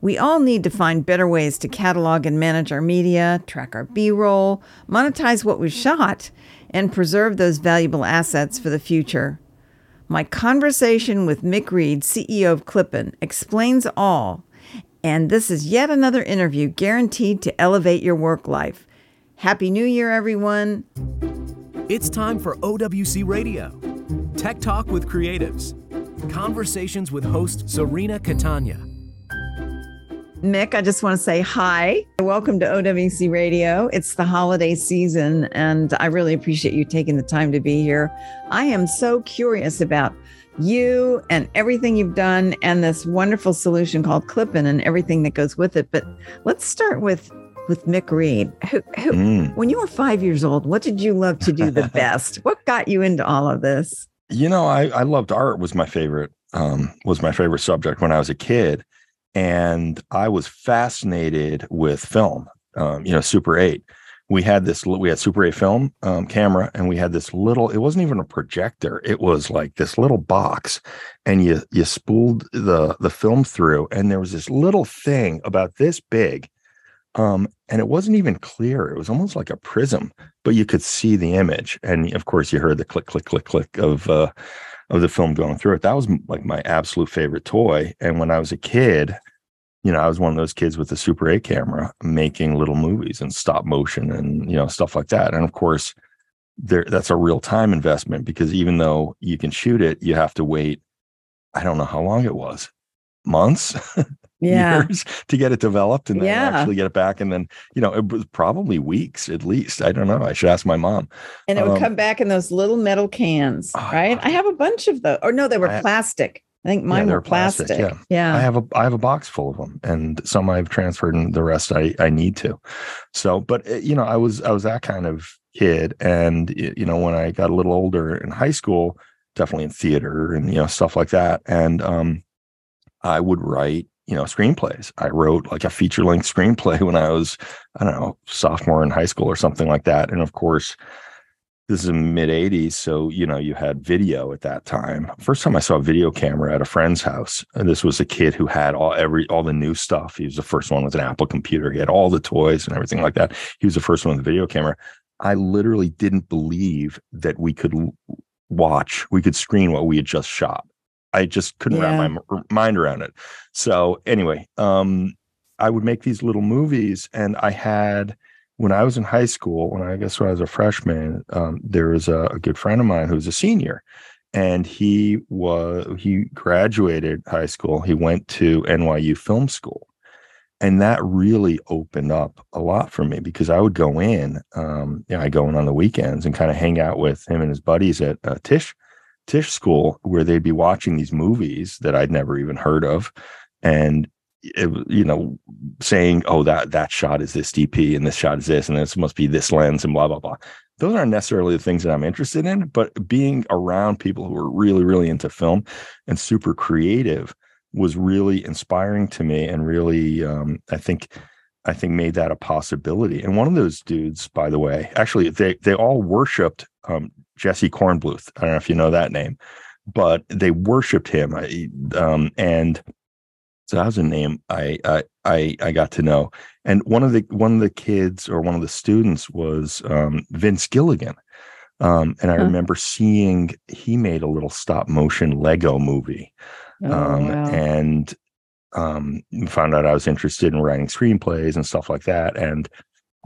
We all need to find better ways to catalog and manage our media, track our B roll, monetize what we've shot, and preserve those valuable assets for the future. My conversation with Mick Reed, CEO of Clipin, explains all. And this is yet another interview guaranteed to elevate your work life. Happy New Year, everyone. It's time for OWC Radio Tech Talk with Creatives. Conversations with host Serena Catania. Mick, I just want to say hi. Welcome to OWC Radio. It's the holiday season, and I really appreciate you taking the time to be here. I am so curious about you and everything you've done and this wonderful solution called Clipin and everything that goes with it. But let's start with with Mick Reed. Who, who, mm. When you were five years old, what did you love to do the best? what got you into all of this? You know, I, I loved art was my favorite um, was my favorite subject when I was a kid and I was fascinated with film. Um, you know, Super 8. We had this. We had Super 8 film um, camera, and we had this little. It wasn't even a projector. It was like this little box, and you you spooled the the film through, and there was this little thing about this big, um, and it wasn't even clear. It was almost like a prism, but you could see the image, and of course, you heard the click, click, click, click of. Uh, of the film going through it. That was like my absolute favorite toy. And when I was a kid, you know, I was one of those kids with a Super 8 camera making little movies and stop motion and, you know, stuff like that. And of course, there that's a real time investment because even though you can shoot it, you have to wait. I don't know how long it was, months, yeah. years to get it developed and then yeah. actually get it back. And then, you know, it was probably weeks at least. I don't know. I should ask my mom. And it would um, come back in those little metal cans, oh, right? I have a bunch of those. Or no, they were I, plastic. I think mine yeah, were plastic. plastic. Yeah. yeah. I have a I have a box full of them and some I've transferred and the rest I I need to. So, but eh, you know, I was I was that kind of kid and you know, when I got a little older in high school, definitely in theater and you know, stuff like that and um I would write you know screenplays i wrote like a feature length screenplay when i was i don't know sophomore in high school or something like that and of course this is in mid 80s so you know you had video at that time. First time i saw a video camera at a friend's house and this was a kid who had all every all the new stuff. He was the first one with an apple computer. He had all the toys and everything like that. He was the first one with a video camera. I literally didn't believe that we could watch we could screen what we had just shot. I just couldn't yeah. wrap my mind around it. So anyway, um, I would make these little movies, and I had when I was in high school, when I guess when I was a freshman, um, there was a, a, good friend of mine who was a senior, and he was he graduated high school. He went to NYU Film School, and that really opened up a lot for me because I would go in, um, you know, I go in on the weekends and kind of hang out with him and his buddies at uh, Tisch school where they'd be watching these movies that I'd never even heard of. And you know, saying, "Oh, that that shot is this DP, and this shot is this, and this must be this lens, and blah blah blah." Those aren't necessarily the things that I'm interested in, but being around people who are really, really into film and super creative was really inspiring to me, and really, um, I think, I think made that a possibility. And one of those dudes, by the way, actually, they they all worshipped um, Jesse Kornbluth. I don't know if you know that name, but they worshipped him. Um, and so that was a name I, I, I I got to know. And one of the one of the kids or one of the students was um, Vince Gilligan. Um, and I huh. remember seeing he made a little stop motion Lego movie. Oh, um, wow. and um, found out I was interested in writing screenplays and stuff like that. And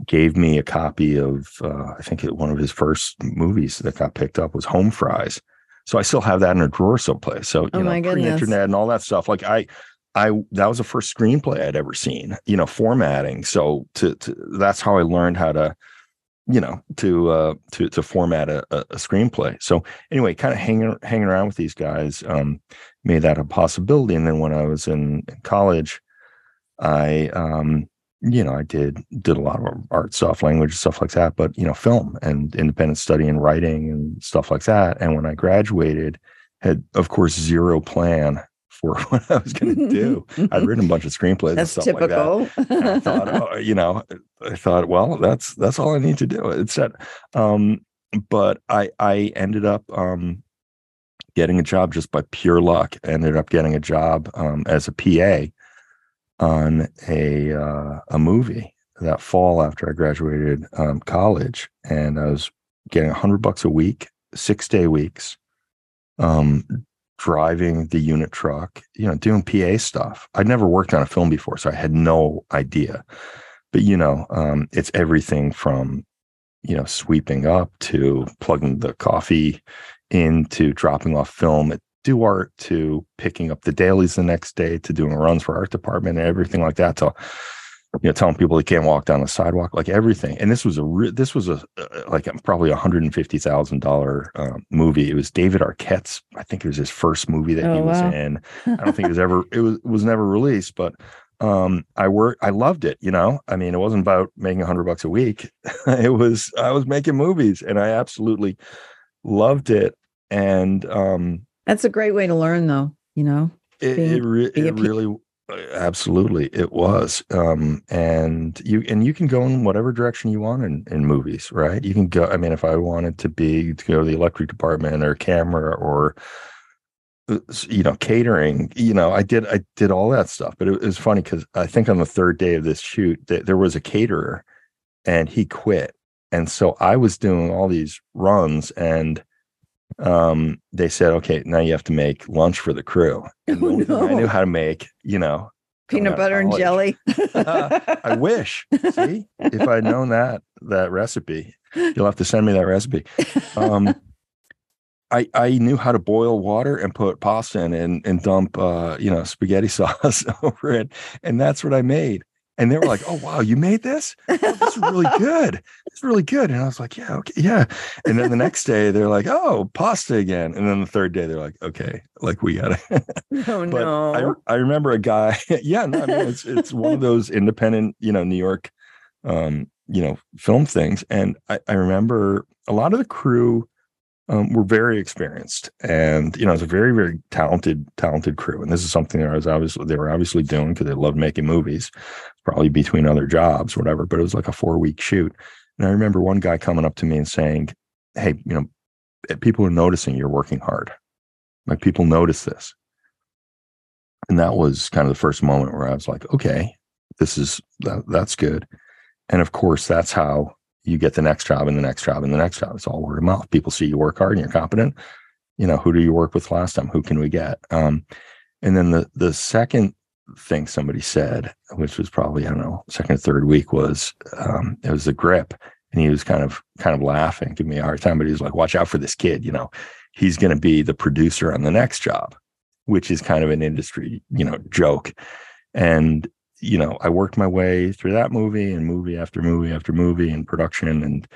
gave me a copy of uh, I think it, one of his first movies that got picked up was Home Fries. So I still have that in a drawer someplace. So you oh know, pre-internet and all that stuff. Like I, I that was the first screenplay I'd ever seen. You know, formatting. So to, to that's how I learned how to, you know, to uh, to to format a, a, screenplay. So anyway, kind of hanging hanging around with these guys um, made that a possibility. And then when I was in, in college, I um, you know, I did did a lot of art stuff, language stuff like that, but you know, film and independent study and writing and stuff like that. And when I graduated, had of course zero plan for what I was going to do. I'd written a bunch of screenplays that's and stuff typical. like that. I thought, oh, you know, I thought, well, that's that's all I need to do. It said, um, but I I ended up um, getting a job just by pure luck. ended up getting a job um, as a PA on a uh, a movie that fall after I graduated um, college, and I was getting a hundred bucks a week, six day weeks, um, driving the unit truck, you know, doing PA stuff. I'd never worked on a film before, so I had no idea. But you know, um, it's everything from you know sweeping up to plugging the coffee into dropping off film at Duart to picking up the dailies the next day to doing runs for art department and everything like that. So you know, telling people they can't walk down the sidewalk, like everything. And this was a re- this was a uh, like probably a hundred and fifty thousand dollar um, movie. It was David Arquette's. I think it was his first movie that oh, he was wow. in. I don't think it was ever it was was never released, but um i worked i loved it you know i mean it wasn't about making a hundred bucks a week it was i was making movies and i absolutely loved it and um that's a great way to learn though you know it, being, it, re- it really Absolutely, it was. Um, and you and you can go in whatever direction you want in, in movies, right? You can go. I mean, if I wanted to be to go to the electric department or camera or uh, you know catering, you know, I did I did all that stuff. But it, was funny because I think on the third day of this shoot, there was a caterer, and he quit, and so I was doing all these runs and um, they said, okay, now you have to make lunch for the crew. And oh, no. I knew how to make, you know, peanut butter and jelly. I wish. See, if I'd known that that recipe, you'll have to send me that recipe. Um, I I knew how to boil water and put pasta in and and dump uh, you know spaghetti sauce over it, and that's what I made and they were like, "Oh wow, you made this? Oh, this is really good. It's really good." And I was like, "Yeah, okay, yeah." And then the next day, they're like, "Oh, pasta again." And then the third day, they're like, "Okay, like we got it." Oh but no! I I remember a guy. yeah, no, I mean it's it's one of those independent, you know, New York, um, you know, film things, and I, I remember a lot of the crew um, were very experienced, and you know, it's a very, very talented, talented crew. And this is something that I was obviously they were obviously doing because they loved making movies, probably between other jobs, whatever. But it was like a four week shoot, and I remember one guy coming up to me and saying, "Hey, you know, eh, people are noticing you're working hard. Like people notice this." And that was kind of the first moment where I was like, "Okay, this is that, that's good." And of course, that's how you get the next job and the next job and the next job. It's all word of mouth. People see you work hard and you're competent. You know, who do you work with last time? Who can we get? Um, and then the the second thing somebody said, which was probably I don't know second or third week, was um, it was the grip, and he was kind of kind of laughing, giving me a hard time, but he was like, "Watch out for this kid," you know, he's going to be the producer on the next job, which is kind of an industry you know joke, and you know, I worked my way through that movie and movie after movie after movie and production and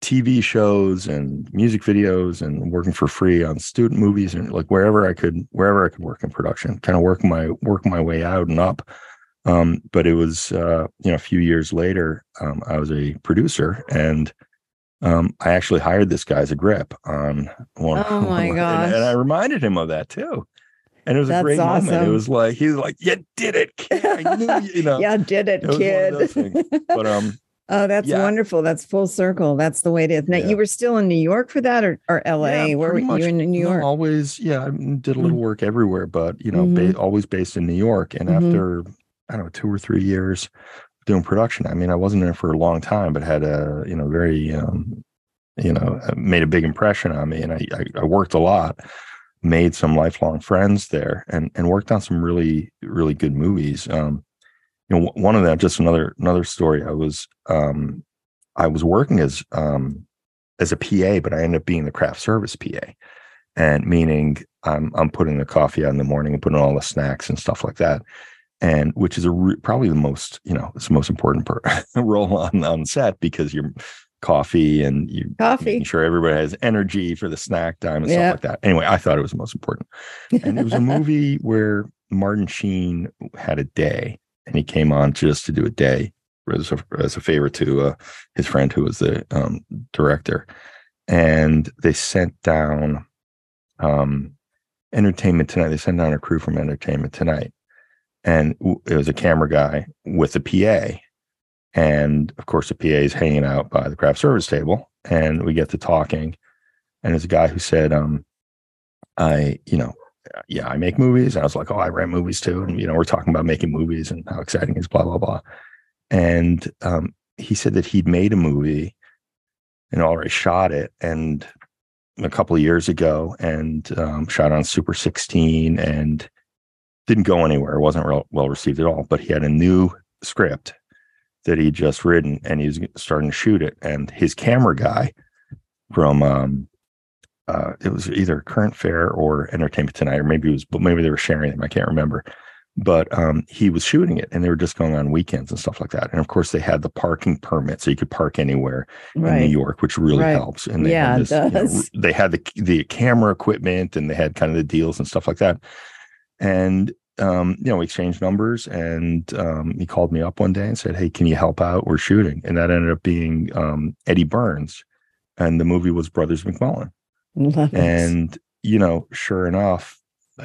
TV shows and music videos and working for free on student movies and like wherever I could wherever I could work in production, kind of work my work my way out and up. Um, but it was uh, you know a few years later, um, I was a producer and um, I actually hired this guy as a grip on one. Oh my gosh! And, and I reminded him of that too and it was That's a great awesome. moment. It was like he was like, "You did it, kid! I knew you, know, yeah, did it, it kid." but um, oh, that's yeah. wonderful. That's full circle. That's the way it is. Now, yeah. you were still in New York for that, or or L.A. Yeah, Where were much. you in New York? No, always, yeah. I did a little mm-hmm. work everywhere, but you know, mm-hmm. ba- always based in New York. And mm-hmm. after I don't know two or three years doing production, I mean, I wasn't there for a long time, but had a you know very um, you know made a big impression on me, and I, I, I worked a lot made some lifelong friends there and and worked on some really really good movies um you know one of them just another another story i was um i was working as um as a pa but i ended up being the craft service pa and meaning i'm i'm putting the coffee out in the morning and putting all the snacks and stuff like that. And which is a re- probably the most you know it's the most important per- role on on set because you're coffee and you coffee. making sure everybody has energy for the snack time and stuff like that. Anyway, I thought it was the most important. And it was a movie where Martin Sheen had a day and he came on just to do a day as a, as a favor to uh, his friend who was the um, director. And they sent down um, Entertainment Tonight. They sent down a crew from Entertainment Tonight. And it was a camera guy with a PA and of course, the PA is hanging out by the craft service table, and we get to talking. And there's a guy who said, um, I, you know, yeah, I make movies. And I was like, oh, I write movies too. And, you know, we're talking about making movies and how exciting it is, blah, blah, blah. And um, he said that he'd made a movie and already shot it. And a couple of years ago and um, shot on Super 16 and didn't go anywhere. It wasn't real, well received at all. But he had a new script that he'd just written and he was starting to shoot it. And his camera guy from um, uh, it was either Current Affair or Entertainment Tonight, or maybe it was, but maybe they were sharing them. I can't remember. But um, he was shooting it, and they were just going on weekends and stuff like that. And of course, they had the parking permit, so you could park anywhere Right. in New York, which really Right. helps. And they Yeah, had this, you know, does. they had the the camera equipment, and they had kind of the deals and stuff like that. And um, you know, we exchanged numbers, and um, he called me up one day and said, "Hey, can you help out? We're shooting." And that ended up being um, Eddie Burns, and the movie was Brothers McMullen. Love it. And you know, sure enough,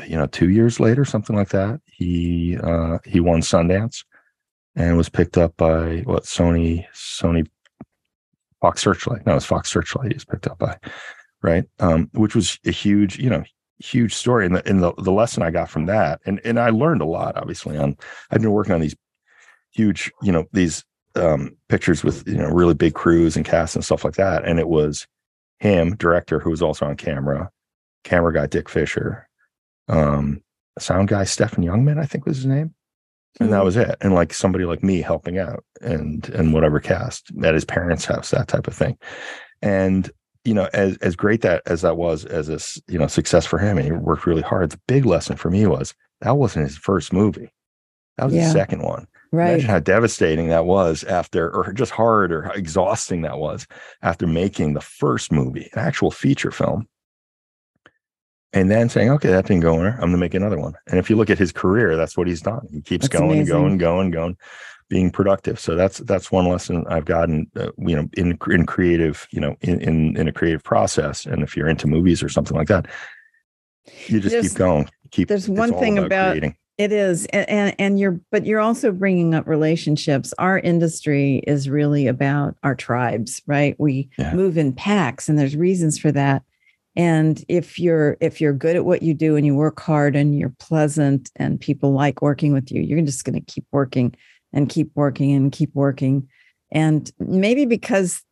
you know, two years later, something like that, he uh, he won Sundance and was picked up by what Sony Sony Fox Searchlight. No, it was Fox Searchlight. He was picked up by, right? Um, which was a huge, you know, huge story. And the and the the lesson I got from that, and and I learned a lot. Obviously, on I've been working on these huge, you know, these um, pictures with you know really big crews and casts and stuff like that. And it was him, director, who was also on camera, camera guy Dick Fisher, um, sound guy Stephen Youngman, I think was his name, and that Mhm. was it. And like somebody like me helping out and and whatever cast at his parents' house, that type of thing. And you know, as as great that as that was as a you know success for him, and he worked really hard. The big lesson for me was that wasn't his first movie. That was Yeah. his second one. Right. Imagine how devastating that was after, or just hard or how exhausting that was after making the first movie, an actual feature film. And then saying, okay, that didn't go anywhere. I'm going to make another one. And if you look at his career, that's what he's done. He keeps That's going, amazing. going, going, going, being productive. So that's that's one lesson I've gotten, uh, you know, in in creative, you know, in, in in a creative process. And if you're into movies or something like that, you just There's- keep going. Keep. there's one thing about- creating. It is, and, and and you're, but you're also bringing up relationships. Our industry is really about our tribes, right? We Yeah. move in packs, and there's reasons for that. And if you're if you're good at what you do and you work hard and you're pleasant and people like working with you, you're just going to keep working and keep working and keep working. And maybe because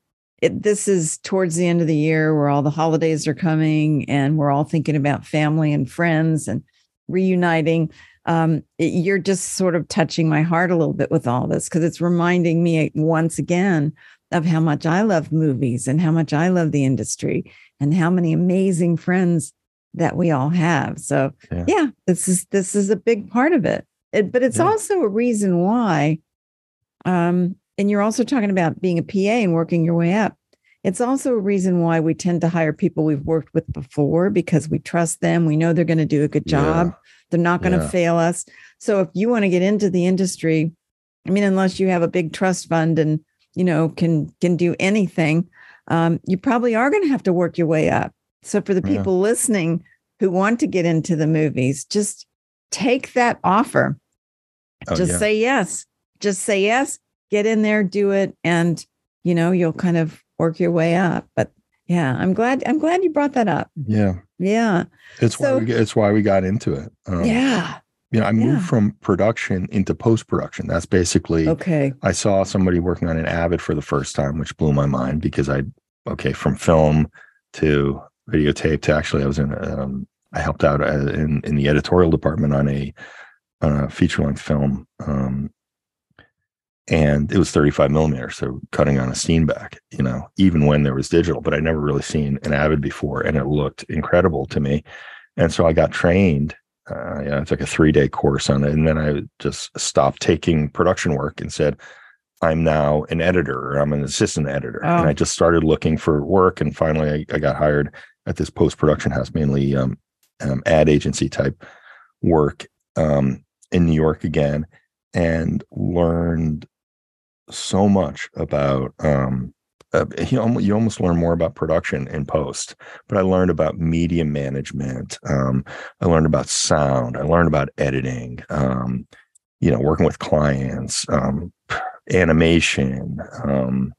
it, this is towards the end of the year where all the holidays are coming and we're all thinking about family and friends and reuniting um, you're just sort of touching my heart a little bit with all this because it's reminding me once again of how much I love movies and how much I love the industry and how many amazing friends that we all have. So Yeah. yeah, this is this is a big part of it. It- but it's Yeah. also a reason why. Um, and you're also talking about being a PA and working your way up. It's also a reason why we tend to hire people we've worked with before because we trust them. We know they're going to do a good job. Yeah. They're not going to Yeah. fail us. So if you want to get into the industry, I mean, unless you have a big trust fund and you know can can do anything, um, you probably are going to have to work your way up. So for the Yeah. people listening who want to get into the movies, just take that offer. Oh, just yeah. say yes. Just say yes. Get in there, do it, and you know you'll kind of work your way up. But yeah, I'm glad. I'm glad you brought that up. yeah. Yeah, It's So- why we, it's why we got into it. Um, yeah. You know, I moved Yeah. from production into post production. That's basically. Okay. I saw somebody working on an Avid for the first time, which blew my mind because I, okay, from film to videotape to actually, I was in. Um, I helped out uh, in in the editorial department on a on a feature length film, um, and it was 35 millimeter, so cutting on a Steenbeck. You know, even when there was digital, but I'd never really seen an Avid before, and it looked incredible to me. And so I got trained uh, I took a three day course on it, and then I just stopped taking production work and said, "I'm now an editor. Or I'm an assistant editor." And Oh. I just started looking for work, and finally, I, I got hired at this post production house, mainly um, um, ad agency type work um, in New York again, and learned so much about. Um, uh, you, almost, you almost learn more about production in post, but I learned about media management. Um, I learned about sound. I learned about editing. Um, you know, working with clients, um, animation, um,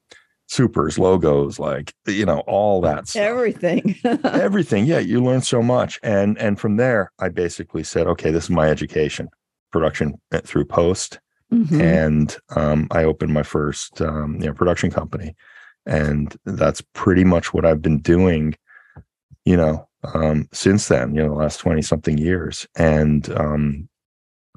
supers, logos, like you know, all that stuff. Everything. Everything. Yeah, you learn so much. And and from there, I basically said, okay, this is my education, production eh, through post. Mhm. And um, I opened my first um, you know, production company. And that's pretty much what I've been doing, you know, um, since then, you know, the last 20 something years. And um,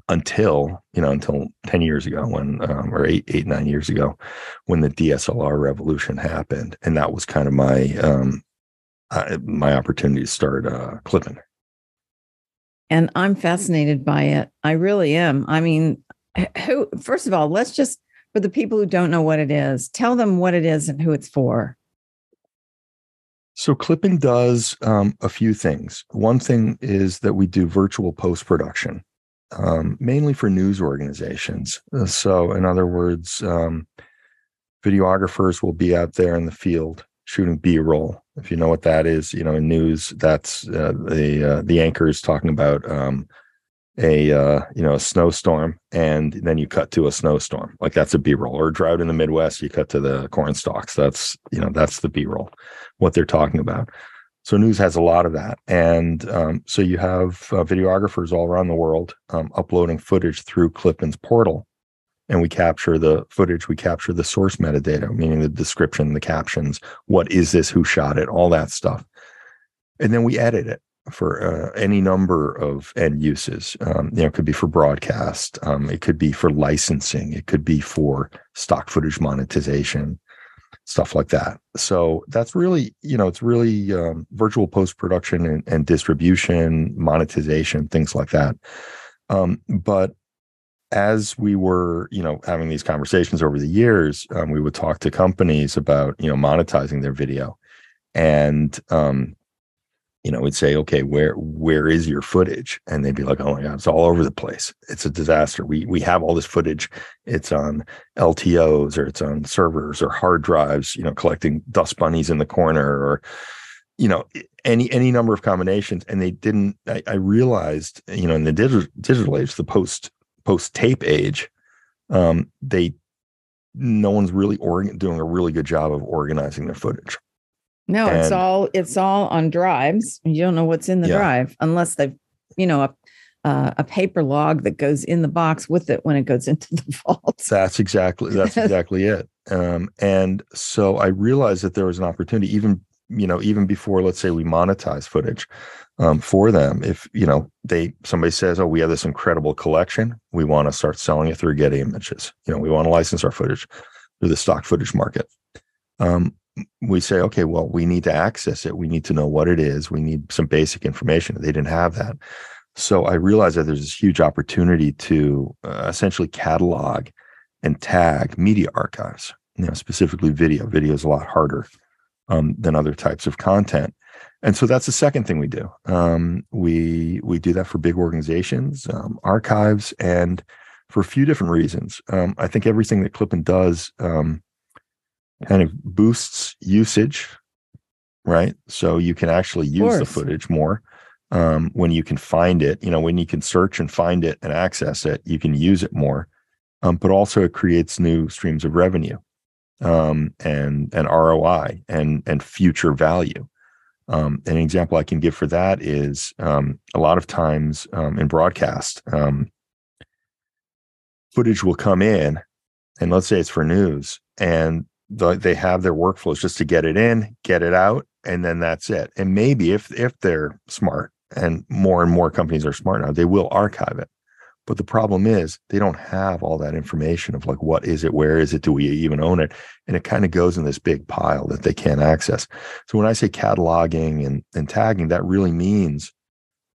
until, you know, until 10 years ago when, um, or eight, eight, nine years ago, when the DSLR revolution happened. And that was kind of my, um, uh, my opportunity to start uh, clipping. and I'm fascinated by it. I really am. I mean, who first of all, let's just for the people who don't know what it is, tell them what it is and who it's for. So clipping does um, a few things. One thing is that we do virtual post production, um, mainly for news organizations. Uh, So, in other words, um, videographers will be out there in the field shooting B-roll. If you know what that is, you know in news, that's uh, the uh, the anchors talking about um, a uh, you know a snowstorm, and then you cut to a snowstorm. Like that's a B-roll. Or a drought in the Midwest, you cut to the corn stalks. That's you know that's the B-roll what they're talking about. So news has a lot of that, and um, so you have uh, videographers all around the world um, uploading footage through Clippin's portal, and we capture the footage. We capture the source metadata, meaning the description, the captions, what is this, who shot it, all that stuff, and then we edit it for uh, any number of end uses. Um, you know, it could be for broadcast, um, it could be for licensing, it could be for stock footage monetization stuff like that. So that's really, you know, it's really um, virtual post production and, and distribution, monetization, things like that. Um, but as we were, you know, having these conversations over the years, um, we would talk to companies about, you know, monetizing their video, and um, you know, we'd say, okay, where where is your footage? And they'd be like, oh my god, it's all over the place. It's a disaster. We we have all this footage. It's on LTOs or it's on servers or hard drives. You know, collecting dust bunnies in the corner or you know any any number of combinations. And they didn't. I, I realized, you know, in the digital digital age, the post post tape age, um, they no one's really organ- doing a really good job of organizing their footage. No, it's all it's all on drives. You don't know what's in the Yeah. drive unless they've, you know, a uh, a paper log that goes in the box with it when it goes into the vault. That's exactly that's exactly it. Um, and so I realized that there was an opportunity, even you know, even before let's say we monetize footage um, for them. If you know they somebody says, "Oh, we have this incredible collection, we want to start selling it through Getty Images," you know, we want to license our footage through the stock footage market. Um, we say, okay, well, we need to access it. We need to know what it is. We need some basic information. They didn't have that. So I realized that there's this huge opportunity to uh, essentially catalog and tag media archives, you know, specifically video. Video is a lot harder um, than other types of content. And so that's the second thing we do. Um, we we do that for big organizations, um, archives, and for a few different reasons. Um, I think everything that Clippin does um, kind of boosts usage, right? So you can actually use the footage more um, when you can find it. You know, when you can search and find it and access it, you can use it more. Um, but also, it creates new streams of revenue um, and and ROI and and future value. Um, an example I can give for that is um, a lot of times um, in broadcast, um, footage will come in, and let's say it's for news, and the, they have their workflows just to get it in, get it out, and then that's it. And maybe if if they're smart, and more and more companies are smart now, they will archive it. But the problem is they don't have all that information of like what is it, where is it, do we even own it, and it kind of goes in this big pile that they can't access. So when I say cataloging and, and tagging, that really means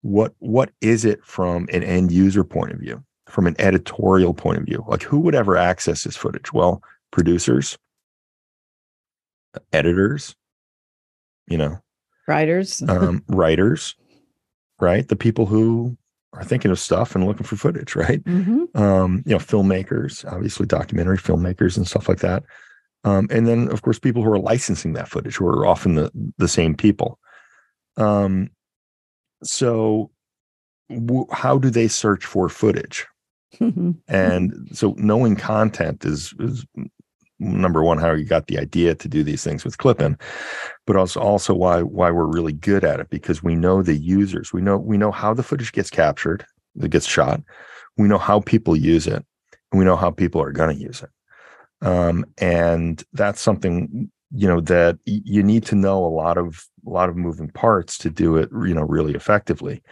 what what is it from an end user point of view, from an editorial point of view? Like who would ever access this footage? Well, producers, editors, you know, Writers. um, writers, right? The people who are thinking of stuff and looking for footage, right? Mhm. um, you know, filmmakers, obviously documentary filmmakers and stuff like that. Um, and then, of course, people who are licensing that footage, who are often the the same people. Um, so, w- how do they search for footage? And so, knowing content is is number one how you got the idea to do these things with clipping but also also why why we're really good at it because we know the users. We know we know how the footage gets captured that gets shot. We know how people use it and we know how people are going to use it. Um, and that's something you know that you need to know a lot of a lot of moving parts to do it you know really effectively.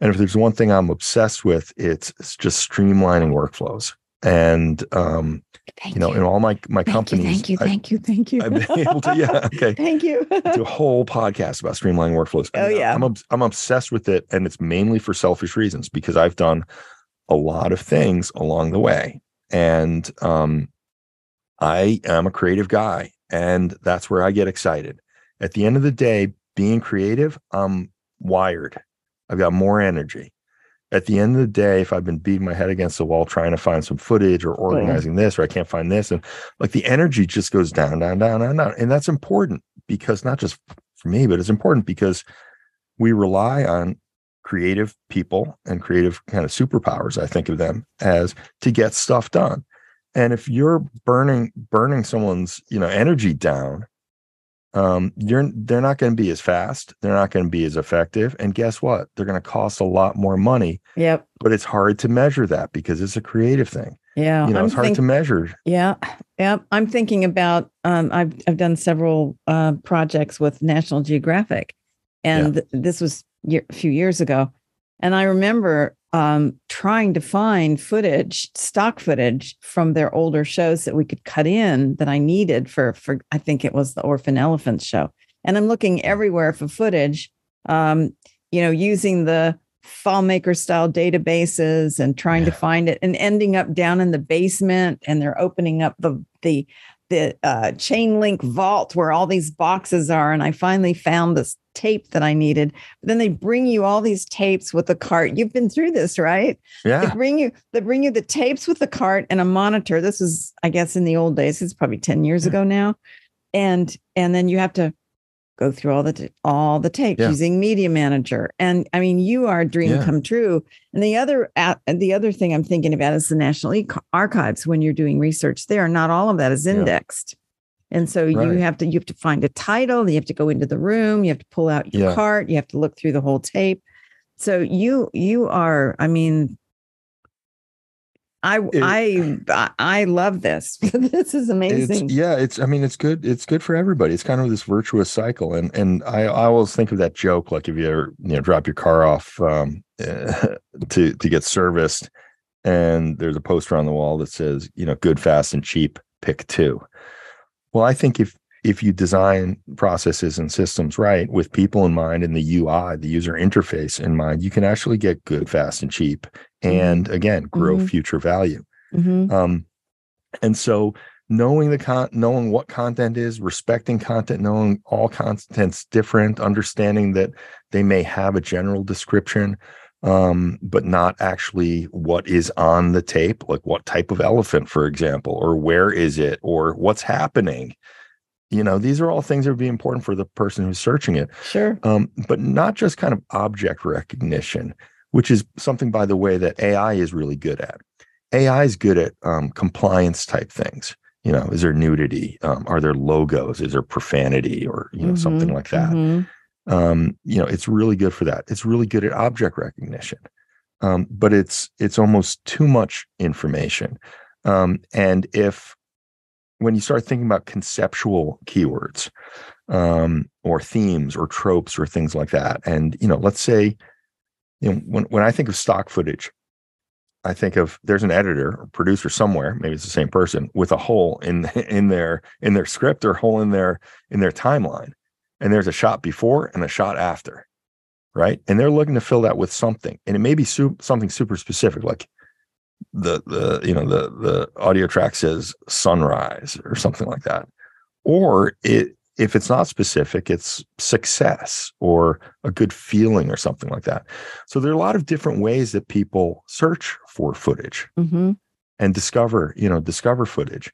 And if there's one thing i'm obsessed with it's, it's just streamlining workflows and um, Thank you know in all my my Thank companies You, thank you. I- Thank you. Thank you. I've been able to yeah okay thank you. do a whole podcast about streamlining workflows. Oh, yeah. I'm I'm obsessed with it, and it's mainly for selfish reasons because I've done a lot of things along the way, and um, I am a creative guy, and that's where I get excited. At the end of the day, being creative, I'm wired. I've got more energy. At the end of the day, if I've been beating my head against the wall trying to find some footage or organizing this, or I can't find this, and like the energy just goes down, down, down, down, down. And that's important because not just for me, but it's important because we rely on creative people and creative kind of superpowers, I think of them as to get stuff done. And if you're burning burning someone's, you know, energy down, um, you're they're not going to be as fast, they're not going to be as effective. And guess what? They're going to cost a lot more money, Yep. but it's hard to measure that because it's a creative thing. Yeah. You know, I'm it's hard think- to measure. Yeah, yeah. I'm thinking about. Um, I've I've done several uh, projects with National Geographic, and th- this was year, a few years ago, and I remember um, trying to find footage, stock footage from their older shows that we could cut in that I needed for for. I think it was the Orphan Elephants show, and I'm looking everywhere for footage. Um, you know, using the FileMaker style databases and trying to find it and ending up down in the basement and they're opening up the the the uh, chain link vault where all these boxes are and I finally found this tape that I needed. But then they bring you all these tapes with a cart. You've been through this, right? Yeah. They bring you they bring you the tapes with the cart and a monitor. This is I guess in the old days. It's probably 10 years Yeah. ago now. And and then you have to go through all the all the tapes Yeah. using Media Manager. And I mean, you are a dream Yeah. come true. And the other at, the other thing I'm thinking about is the National Archives. When you're doing research there, not all of that is indexed. And so you have to you have to find a title. You have to go into the room. You have to pull out your Yeah. cart. You have to look through the whole tape. So you you are. I mean, I It- I I- I love this. this is amazing. It's, yeah, it's. I mean, it's good. It's good for everybody. It's kind of this virtuous cycle, and and I, I always think of that joke. Like if you ever you know drop your car off um, to to get serviced, and there's a poster on the wall that says you know good, fast, and cheap. Pick two. Well, I think if if you design processes and systems right with people in mind and the UI, the user interface in mind, you can actually get good, fast, and cheap, and again, grow Mhm. future value. Mhm. Um, and so knowing the con knowing what content is, respecting content, knowing all content's different, understanding that they may have a general description, um, but not actually what is on the tape, like what type of elephant, for example, or where is it, or what's happening. You know, these are all things that would be important for the person who's searching it Sure. um, but not just kind of object recognition, which is something, by the way, that AI is really good at. AI is good at um, compliance type things. You know, is there nudity? Um, are there logos? Is there profanity or you know something Mhm. like that? Mhm. Um, you know, it's really good for that. It's really good at object recognition, um, but it's it's almost too much information. Um, and if when you start thinking about conceptual keywords um, or themes or tropes or things like that, and you know, let's say, you know, when when I think of stock footage, I think of there's an editor or producer somewhere, maybe it's the same person, with a hole in in their in their script or hole in their in their timeline, and there's a shot before and a shot after, right? And they're looking to fill that with something, and it may be su- something super specific, like the the you know the the audio track says sunrise or something like that, or it if it's not specific, it's success or a good feeling or something like that. So there are a lot of different ways that people search for footage Mhm. and discover, you know, discover footage.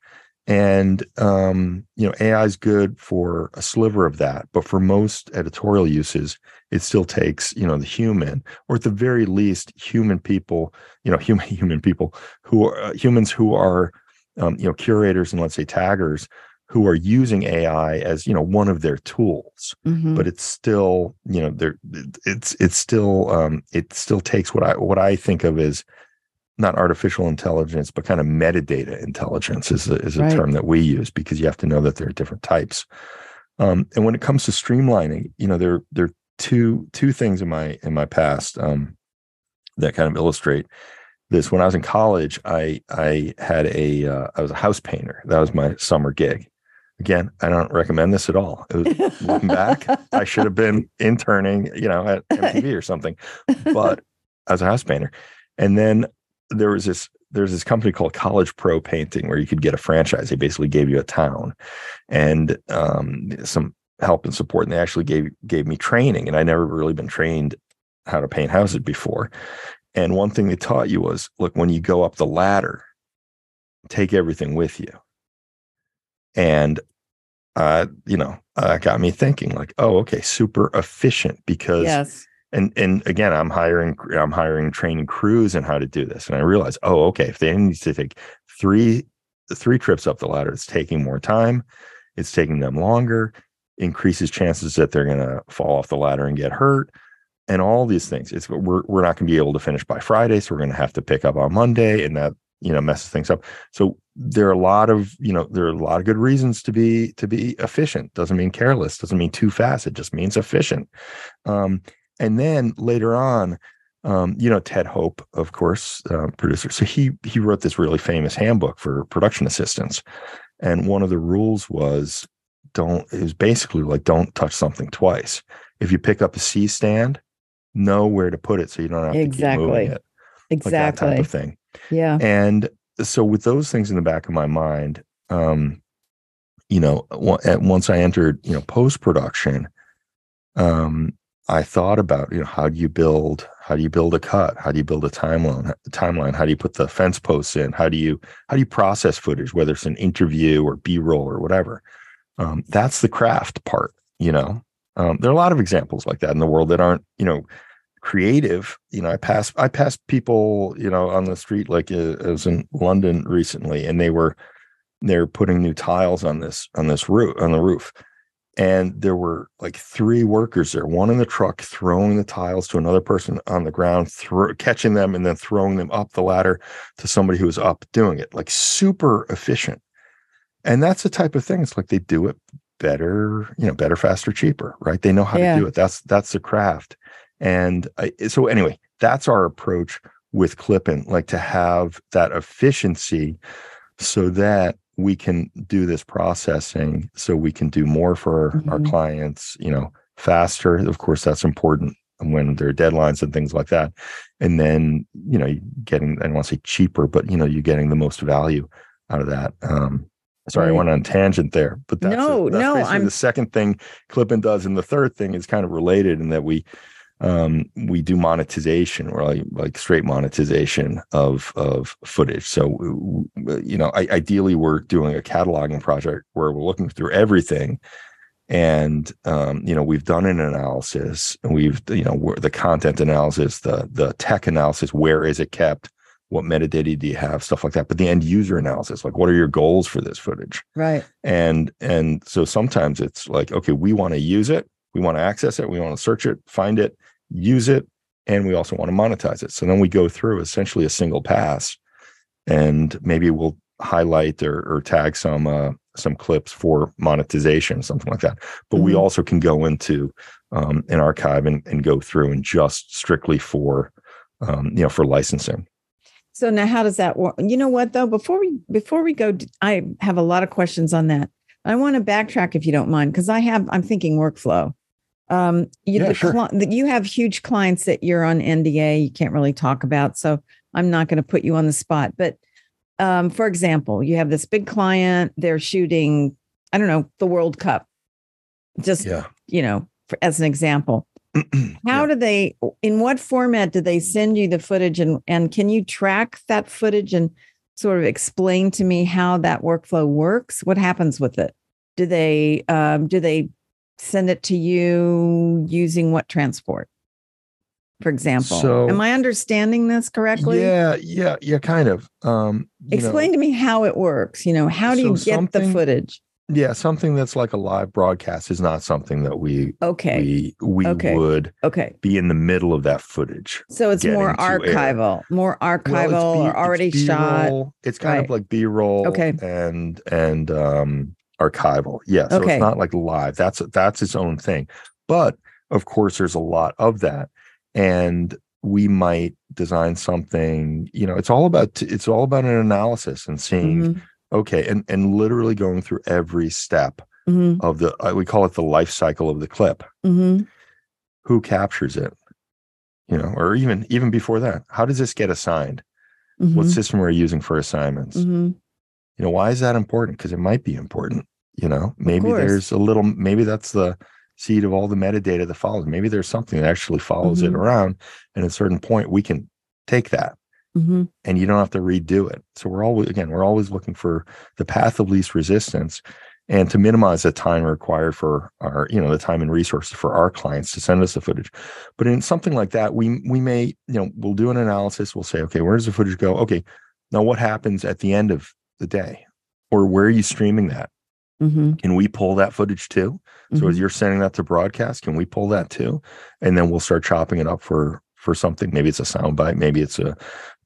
And um, you know, AI is good for a sliver of that, but for most editorial uses, it still takes, you know, the human, or at the very least, human people, you know, human human people who are uh, humans who are um, you know curators and let's say taggers who are using AI as you know one of their tools, Mhm. but it's still you know there it's it's still um, it still takes what I what I think of as not artificial intelligence, but kind of metadata intelligence is a, is a Right. term that we use because you have to know that there are different types. Um, and when it comes to streamlining, you know, there there are two two things in my in my past um, that kind of illustrate this. When I was in college, I I had a uh, I was a house painter. That was my summer gig. Again, I don't recommend this at all. It was, looking back, I should have been interning, you know, at MTV or something. But I was a house painter, and then there was this there's this company called College Pro Painting where you could get a franchise. They basically gave you a town and um, some help and support, and they actually gave gave me training. And I never really been trained how to paint houses before. And one thing they taught you was, look, when you go up the ladder, take everything with you. And uh, you know, uh, got me thinking, like, oh, okay, super efficient because yes. And and again i'm hiring i'm hiring training crews and how to do this. And i realize oh okay if they need to take three three trips up the ladder it's taking more time it's taking them longer increases chances that they're going to fall off the ladder and get hurt and all these things. It's we're, we're not going to be able to finish by friday so we're going to have to pick up on monday and that you know messes things up. So there are a lot of you know there are a lot of good reasons to be to be efficient. Doesn't mean careless doesn't mean too fast it just means efficient. Um, and then later on um, you know ted hope of course uh, producer so he he wrote this really famous handbook for production assistants and one of the rules was don't it was basically like don't touch something twice if you pick up a c stand know where to put it so you don't have to Exactly. keep moving it like that type Exactly. of thing yeah. and so with those things in the back of my mind um you know at- once i entered you know post production um i thought about you know how do you build how do you build a cut? How do you build a timeline timeline? How do you put the fence posts in? How do you how do you process footage whether it's an interview or b-roll or whatever? Um that's the craft part you know? Um there are a lot of examples like that in the world that aren't you know creative. You know i pass i passed people you know on the street like uh, i was in london recently and they were they're putting new tiles on this on this roof on the roof and there were like three workers there one in the truck throwing the tiles to another person on the ground throw, catching them and then throwing them up the ladder to somebody who was up doing it like super efficient. And that's the type of thing it's like they do it better you know better faster cheaper right? They know how Yeah. to do it. That's that's the craft. And I, so anyway that's our approach with clipping like to have that efficiency so that we can do this processing so we can do more for our Mhm. clients you know faster of course that's important when there are deadlines and things like that and then you know getting i don't want to say cheaper but you know you're getting the most value out of that um sorry i went on a tangent there but that's, No, it. that's no, basically I'm- the second thing clipping does and the third thing is kind of related in that we um we do monetization. Or like like straight monetization of of footage. So you know I, ideally we're doing a cataloging project where we're looking through everything. And um you know we've done an analysis and we've you know the content analysis the the tech analysis where is it kept? What metadata do you have? Stuff like that. But the end user analysis like what are your goals for this footage? Right. and and so sometimes it's like okay we want to use it. We want to access it. We want to search it find it use it and we also want to monetize it so then we go through essentially a single pass and maybe we'll highlight or, or tag some uh, some clips for monetization something like that but we Mhm. also can go into um, an archive and, and go through and just strictly for um, you know for licensing So now how does that work? You know what though? Before we before we go, I have a lot of questions on that. I want to backtrack if you don't mind, because I have I'm thinking workflow. Um, you, Yeah, the sure. that you have huge clients that you're on NDA, you can't really talk about. So I'm not going to put you on the spot. But um, for example, you have this big client, they're shooting, I don't know, the World Cup. Just yeah you know, for, as an example. How Yeah. do they in what format do they send you the footage and and can you track that footage and sort of explain to me how that workflow works? What happens with it? Do they um do they send it to you using what transport? for example. So- Am I understanding this correctly? Yeah, yeah, yeah, kind of. Um, you know, Explain to me how it works. You know, how do So you get the footage? yeah, something that's like a live broadcast is not something that we Okay. we we Okay. would okay. be in the middle of that footage. So it's more to air. archival, more archival it's B- or already it's shot. It's kind Right. of like B-roll Okay. and and um archival. Yeah, so Okay. it's not like live. That's that's its own thing. But of course there's a lot of that and we might design something, you know, it's all about it's all about an analysis and seeing Mhm, okay and and literally going through every step mhm, of the uh, we call it the life cycle of the clip. mhm. Who captures it? You know, or even even before that, how does this get assigned? What Mhm, system are you using for assignments? mhm. You know, why is that important? Because it might be important. You know, maybe there's a little, maybe that's the seed of all the metadata that follows. Maybe there's something that actually follows it Mhm. around. And at a certain point, we can take that Mhm. and you don't have to redo it. So we're always, again, we're always looking for the path of least resistance and to minimize the time required for our, you know, the time and resources for our clients to send us the footage. But in something like that, we we may, you know, we'll do an analysis. We'll say, okay, where does the footage go? Okay, now what happens at the end of the day? Or where are you streaming that? Mhm. Can we pull that footage too? So as Mhm. you're sending that to broadcast, can we pull that too? And then we'll start chopping it up for for something. Maybe it's a soundbite, maybe it's a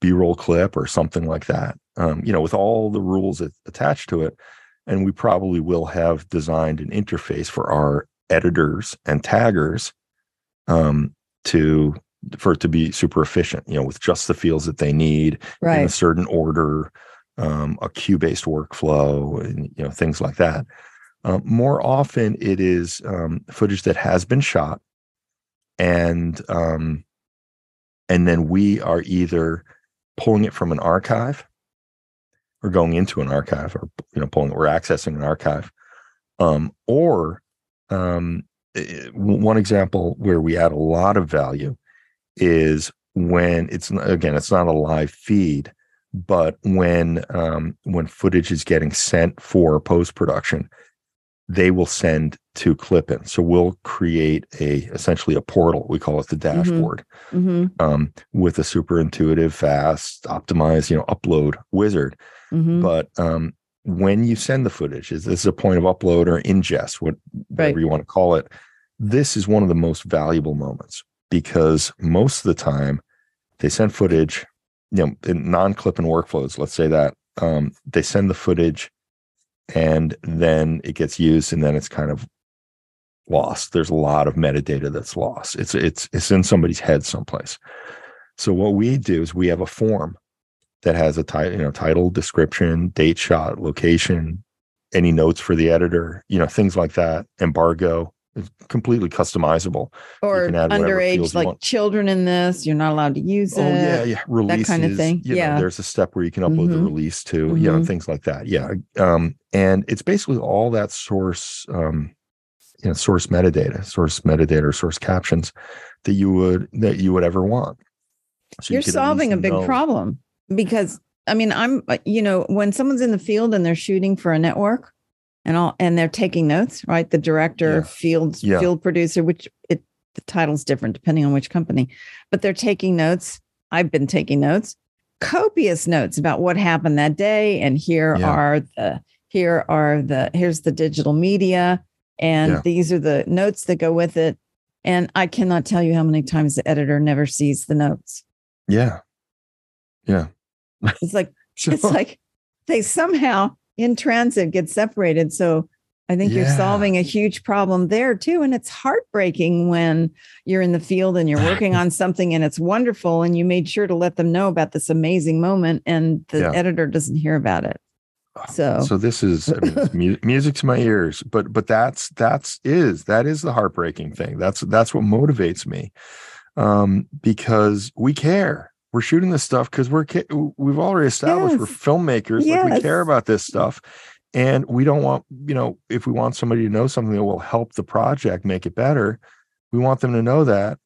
B-roll clip or something like that. Um, you know, with all the rules attached to it. And we probably will have designed an interface for our editors and taggers um, to for it to be super efficient, you know, with just the fields that they need in a certain order, um, a queue-based workflow, and you know things like that. Um, more often, it is um, footage that has been shot, and um, and then we are either pulling it from an archive, or going into an archive, or you know, pulling we're accessing an archive, um, or um, eh, one example where we add a lot of value is when it's again it's not a live feed but when um, when footage is getting sent for post production, they will send to Clipin. So we'll create a essentially a portal. We call it the dashboard Mhm. um, with a super intuitive, fast, optimized, you know, upload wizard. Mhm. But um, when you send the footage, is this is a point of upload or ingest, what, whatever Right. you want to call it? This is one of the most valuable moments because most of the time they send footage, you know, in non-Clip-In workflows, let's say that um, they send the footage and then it gets used and then it's kind of lost. There's a lot of metadata that's lost. It's it's it's in somebody's head someplace. So what we do is we have a form that has a title, you know, title, description, date shot, location, any notes for the editor, you know, things like that, embargo. It's completely customizable. Or underage, you like children in this, you're not allowed to use it. Oh yeah, yeah. Releases, that kind of thing. You Yeah. know, there's a step where you can upload the Mhm. release to, you know, Mhm. things like that. Yeah. Um, and it's basically all that source, um, you know, source metadata, source metadata or source captions that you would that you would ever want. So you you're at solving a big know- problem because I mean, I'm uh, you know, when someone's in the field and they're shooting for a network and all and they're taking notes, right? The director, Yeah. field Yeah. field producer, which it the title's different depending on which company, but they're taking notes. I've been taking notes, copious notes about what happened that day and here Yeah. are the here are the here's the digital media and these are the notes that go with it. And I cannot tell you how many times the editor never sees the notes. Yeah. Yeah. It's like So, it's like they somehow in transit get separated. So I think you're solving a huge problem there too. And it's heartbreaking when you're in the field and you're working on something and it's wonderful and you made sure to let them know about this amazing moment and the Yeah. editor doesn't hear about it. So, so this is I mean, it's mu- music to my ears, but but that's that's is that is the heartbreaking thing. That's that's what motivates me, um, because we care. We're shooting this stuff because we're we've already established we're Yes. filmmakers. Like we care about this stuff, and we don't want you know if we want somebody to know something that will help the project make it better, we want them to know that.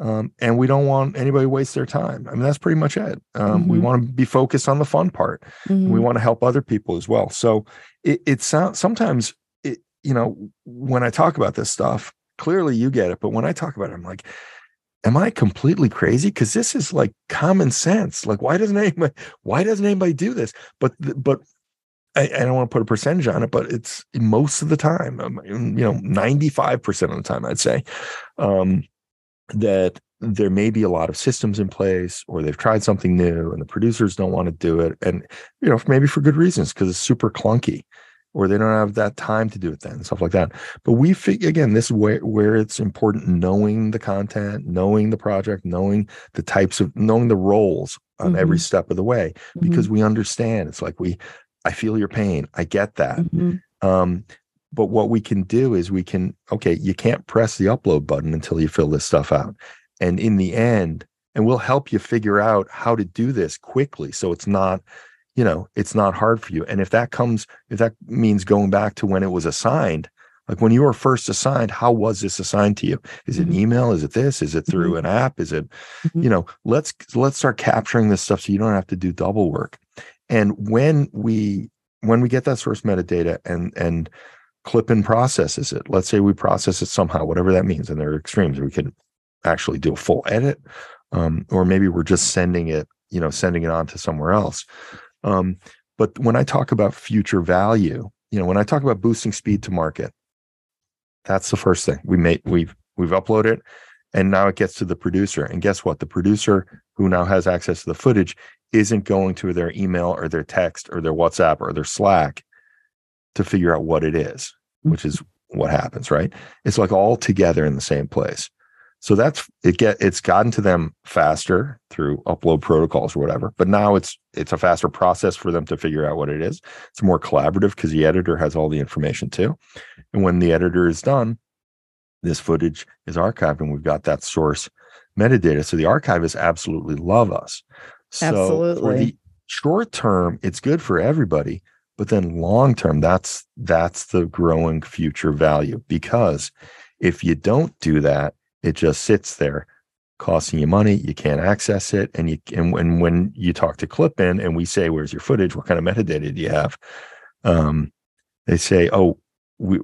Um, and we don't want anybody to waste their time. I mean, that's pretty much it. Um, We Mhm. want to be focused on the fun part mhm. we want to help other people as well so it, it sounds sometimes it, you know when i talk about this stuff clearly you get it but when i talk about it i'm like am I completely crazy? Because this is like common sense. Like, why doesn't anybody why doesn't anybody do this? But but I, I don't want to put a percentage on it, but it's most of the time, um, you know, 95% of the time, I'd say, um, that there may be a lot of systems in place or they've tried something new and the producers don't want to do it. And, you know, maybe for good reasons, because it's super clunky or they don't have that time to do it then, stuff like that. But we figure again, this is where, where it's important knowing the content, knowing the project, knowing the types of knowing the roles on mm-hmm. every step of the way, because mm-hmm. we understand it's like we I feel your pain. I get that. Mm-hmm. Um, but what we can do is we can, okay, you can't press the upload button until you fill this stuff out. And in the end, and we'll help you figure out how to do this quickly. So it's not, you know, it's not hard for you. And if that comes, if that means going back to when it was assigned, like when you were first assigned, how was this assigned to you? Is it an mm-hmm. email? Is it this? Is it through mm-hmm. an app? Is it, mm-hmm. you know, let's let's start capturing this stuff so you don't have to do double work. And when we when we get that source metadata and and Clip-in processes it, let's say we process it somehow, whatever that means, and there are extremes. We can actually do a full edit, um, or maybe we're just sending it, you know, sending it on to somewhere else. Um, but when I talk about future value, you know, when I talk about boosting speed to market, that's the first thing we made. We've we've uploaded, and now it gets to the producer. And guess what? The producer who now has access to the footage isn't going to their email or their text or their WhatsApp or their Slack to figure out what it is, which is what happens, right? It's like all together in the same place. So that's it get it's gotten to them faster through upload protocols or whatever. But now it's it's a faster process for them to figure out what it is. It's more collaborative because the editor has all the information too. And when the editor is done, this footage is archived and we've got that source metadata. So the archivists absolutely love us. So Absolutely. for the short term, it's good for everybody, but then long term, that's that's the growing future value. Because if you don't do that, it just sits there costing you money. You can't access it. And you and when when you talk to Clip-in and we say, Where's your footage? What kind of metadata do you have? Um, they say, Oh, we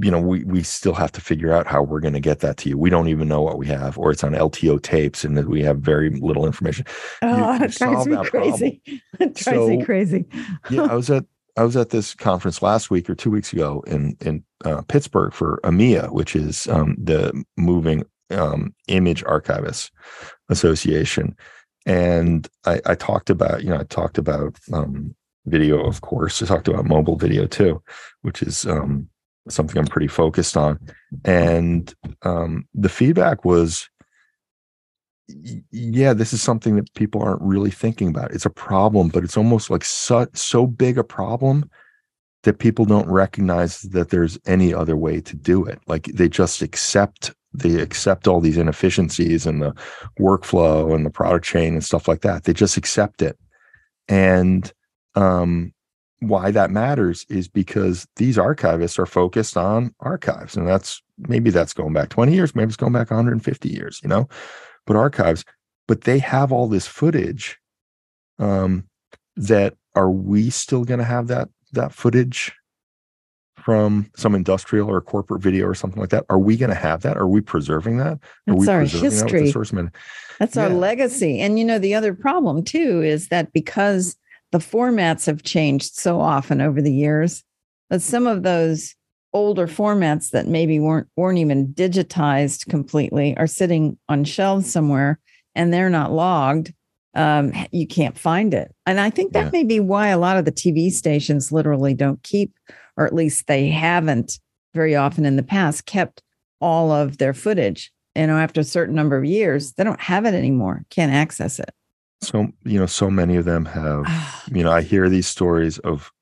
you know, we we still have to figure out how we're going to get that to you. We don't even know what we have, or it's on LTO tapes, and we have very little information. Oh, you, it drives me crazy. It drives so, me crazy. yeah, I was at I was at this conference last week or two weeks ago in in uh, Pittsburgh for AMIA, which is um, the Moving um, Image Archivists Association, and I, I, talked about you know I talked about um, video, of course. I talked about mobile video too, which is um, something I'm pretty focused on. And um, the feedback was, yeah, this is something that people aren't really thinking about. It's a problem, but it's almost like so, so big a problem that people don't recognize that there's any other way to do it. Like they just accept they accept all these inefficiencies and the workflow and the product chain and stuff like that. They just accept it. And um, why that matters is because these archivists are focused on archives and that's maybe that's going back 20 years maybe it's going back 150 years you know but archives but they have all this footage um that are we still going to have that that footage from some industrial or corporate video or something like that? Are we going to have that? Are we preserving that? Are that's our history. that that's yeah. our legacy. And you know the other problem too is that because the formats have changed so often over the years that some of those older formats that maybe weren't weren't even digitized completely are sitting on shelves somewhere and they're not logged um, you can't find it. And i think that yeah. may be why a lot of the tv stations literally don't keep or at least they haven't very often in the past kept all of their footage. You know after a certain number of years they don't have it anymore can't access it. So you know so many of them have you know i hear these stories of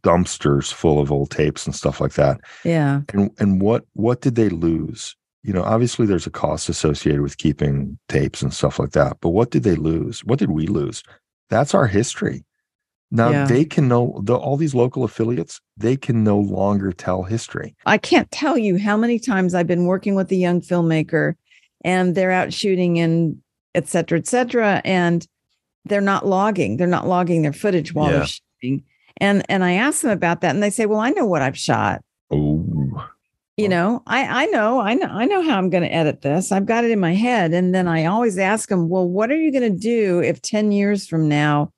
dumpsters full of old tapes and stuff like that. Yeah. And and what what did they lose you know obviously there's a cost associated with keeping tapes and stuff like that but what did they lose what did we lose that's our history now yeah. they can know the, all these local affiliates they can no longer tell history i can't tell you how many times i've been working with a young filmmaker and they're out shooting in et cetera, et cetera. And they're not logging. They're not logging their footage while yeah. they're shooting. And and I ask them about that, and they say, "Well, I know what I've shot." Oh. You know i i know i know i know how i'm going to edit this. I've got it in my head and then i always ask them well what are you going to do if 10 years from now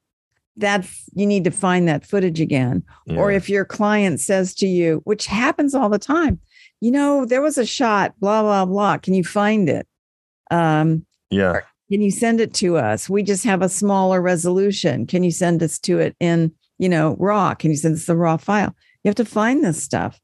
that you need to find that footage again? Yeah. or if your client says to you which happens all the time you know there was a shot blah blah blah. Can you find it? Um yeah. Can you send it to us? We just have a smaller resolution. Can you send us to it in you know raw? Can you send us the raw file? You have to find this stuff.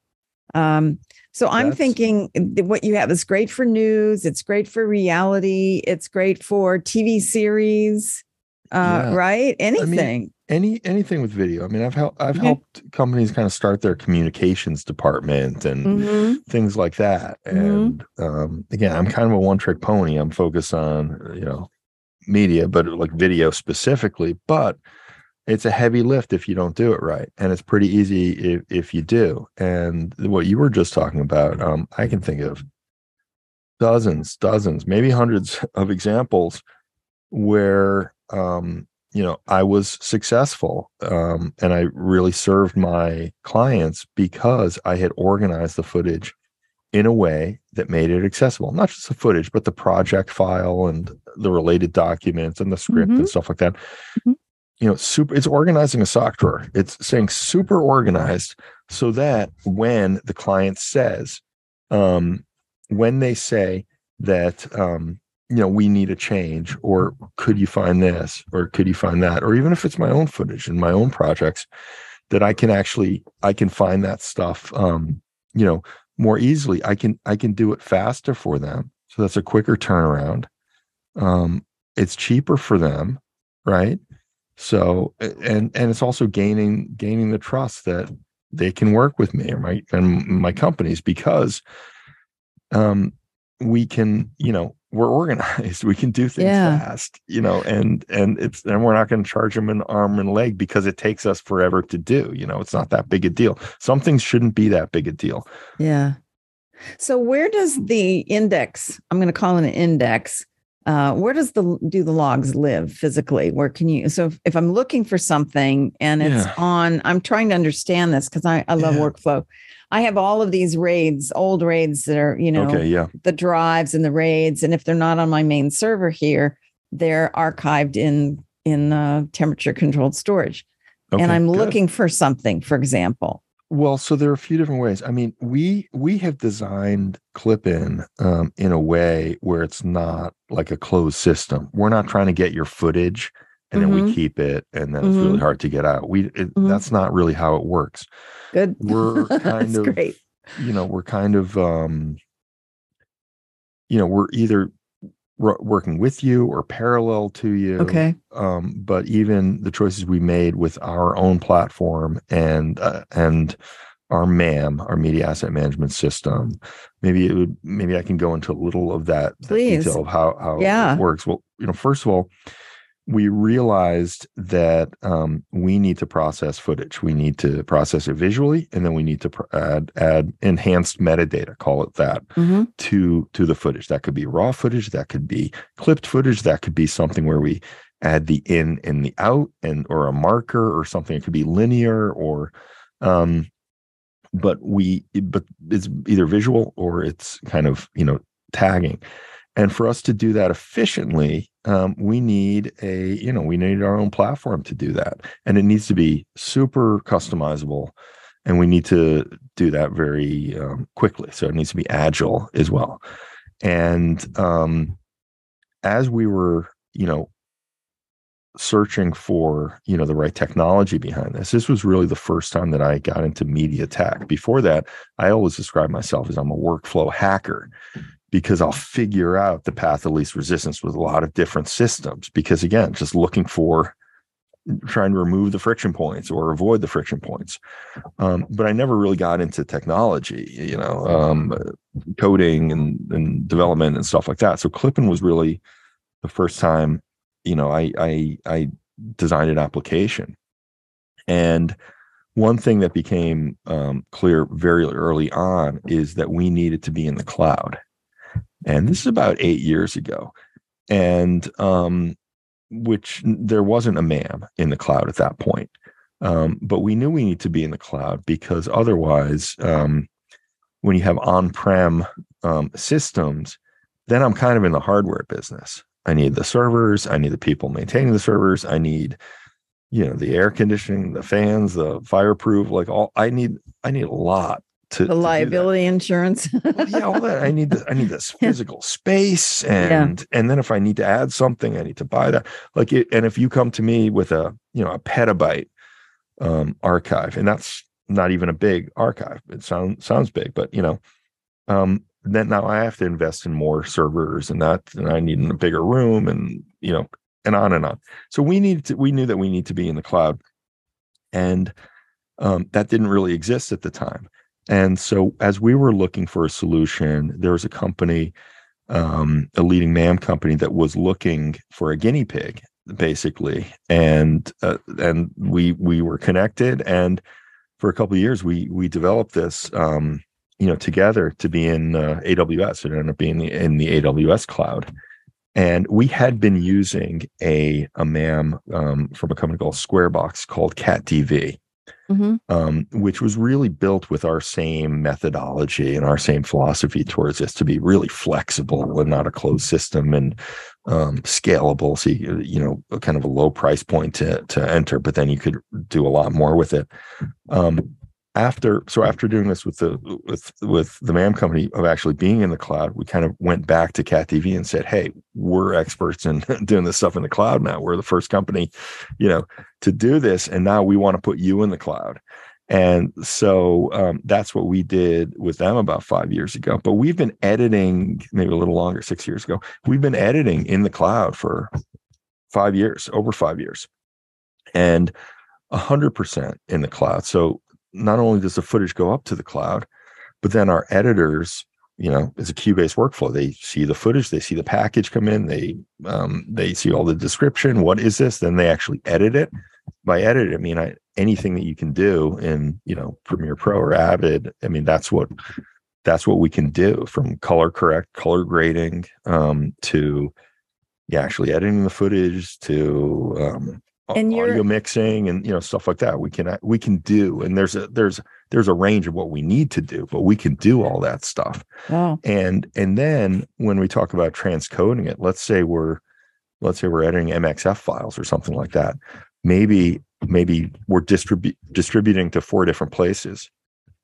Um so I'm That's, thinking what you have is great for news. It's great for reality. It's great for TV series, uh, yeah. right? Anything. I mean, any anything with video. I mean, I've helped I've helped companies kind of start their communications department and mm-hmm. things like that. Mm-hmm. And um, again, I'm kind of a one trick pony. I'm focused on you know media, but like video specifically. But it's a heavy lift if you don't do it right and it's pretty easy if, if you do. And what you were just talking about um, i can think of dozens dozens maybe hundreds of examples where um, you know i was successful um, and i really served my clients because i had organized the footage in a way that made it accessible not just the footage but the project file and the related documents and the script mm-hmm. and stuff like that. Mm-hmm you know super it's organizing a sock drawer. It's saying super organized so that when the client says um when they say that um you know we need a change or could you find this or could you find that? Or even if it's my own footage and my own projects that i can actually i can find that stuff um you know more easily. I can i can do it faster for them. So that's a quicker turnaround. Um it's cheaper for them right so and and it's also gaining gaining the trust that they can work with me or my and my companies because um we can you know we're organized we can do things yeah. fast you know and and it's and we're not going to charge them an arm and leg because it takes us forever to do you know it's not that big a deal. Some things shouldn't be that big a deal. Yeah. So where does the index i'm going to call it an index uh, where does the do the logs live physically where can you so if, if i'm looking for something and it's yeah. on i'm trying to understand this because I, I love yeah. workflow i have all of these raids old raids that are you know okay, yeah. the drives and the raids and if they're not on my main server here they're archived in in uh, temperature controlled storage okay, and i'm good. looking for something for example well, so there are a few different ways. I mean, we we have designed Clip-In um, in a way where it's not like a closed system. We're not trying to get your footage and mm-hmm. then we mm-hmm. keep it, and then mm-hmm. it's really mm-hmm. hard to get out. We it, mm-hmm. that's not really how it works. Good. We're kind of great. You know, we're kind of um, you know, we're either working with you or parallel to you. Okay. Um, but even the choices we made with our own platform and uh, and our MAM, our media asset management system, maybe it would maybe I can go into a little of that, that detail of how how yeah. it works. Well, you know, first of all, we realized that um, we need to process footage. We need to process it visually, and then we need to pr- add add enhanced metadata, call it that, mm-hmm. to to the footage. That could be raw footage, that could be clipped footage, that could be something where we add the in and the out, and or a marker or something. It could be linear or, um, but we but it's either visual or it's kind of you know tagging. And for us to do that efficiently, um, we need a, you know, we need our own platform to do that. And it needs to be super customizable. And we need to do that very um, quickly. So it needs to be agile as well. And um, as we were, you know, searching for you know the right technology behind this this was really the first time that i got into media tech before that i always describe myself as i'm a workflow hacker because I'll figure out the path of least resistance with a lot of different systems. Because again, just looking for trying to remove the friction points or avoid the friction points. Um, but I never really got into technology, you know, um, coding and, and development and stuff like that. So Clip-In was really the first time, you know, I I, I designed an application, and one thing that became um, clear very early on is that we needed to be in the cloud and this is about eight years ago and um, which there wasn't a MAM in the cloud at that point um, but we knew we need to be in the cloud because otherwise um, when you have on-prem um, systems, then I'm kind of in the hardware business. I need the servers, I need the people maintaining the servers, I need you know the air conditioning, the fans, the fireproof, like all I need I need a lot to the liability insurance. well, yeah, all that. I need the, I need this physical space, and yeah. and then if I need to add something, I need to buy that. Like it, and if you come to me with a you know a petabyte um, archive, and that's not even a big archive. It sounds sounds big, but you know, um, then now I have to invest in more servers and that, and I need a bigger room, and you know, and on and on. So we needed to, we knew that we need to be in the cloud, and um, that didn't really exist at the time. And so as we were looking for a solution, there was a company, um, a leading MAM company that was looking for a guinea pig, basically, and uh, and we we were connected, and for a couple of years we we developed this. Um, you know, together to be in uh, AWS. It ended up being the, in the AWS cloud, and we had been using a a MAM um, from a company called Squarebox called CatDV, mm-hmm. um, which was really built with our same methodology and our same philosophy towards this to be really flexible and not a closed system and um, scalable. So you, you know, kind of a low price point to to enter, but then you could do a lot more with it. Um, after so after doing this with the with with the MAM company of actually being in the cloud, we kind of went back to CatDV and said, "Hey, we're experts in doing this stuff in the cloud now. We're the first company, you know, to do this, and now we want to put you in the cloud." And so um, that's what we did with them about five years ago. But we've been editing maybe a little longer, six years ago. We've been editing in the cloud for five years, over five years, and hundred percent in the cloud. So not only does the footage go up to the cloud, but then our editors, you know, it's a queue-based workflow. They see the footage, they see the package come in, they um, they see all the description. What is this? Then they actually edit it. By edit, I mean I, anything that you can do in you know Premiere Pro or Avid. I mean that's what that's what we can do from color correct, color grading um, to yeah, actually editing the footage to um, and audio mixing and you know stuff like that we can we can do and there's a there's there's a range of what we need to do but we can do all that stuff wow. and and then when we talk about transcoding it let's say we're let's say we're editing mxf files or something like that maybe maybe we're distribu- distributing to four different places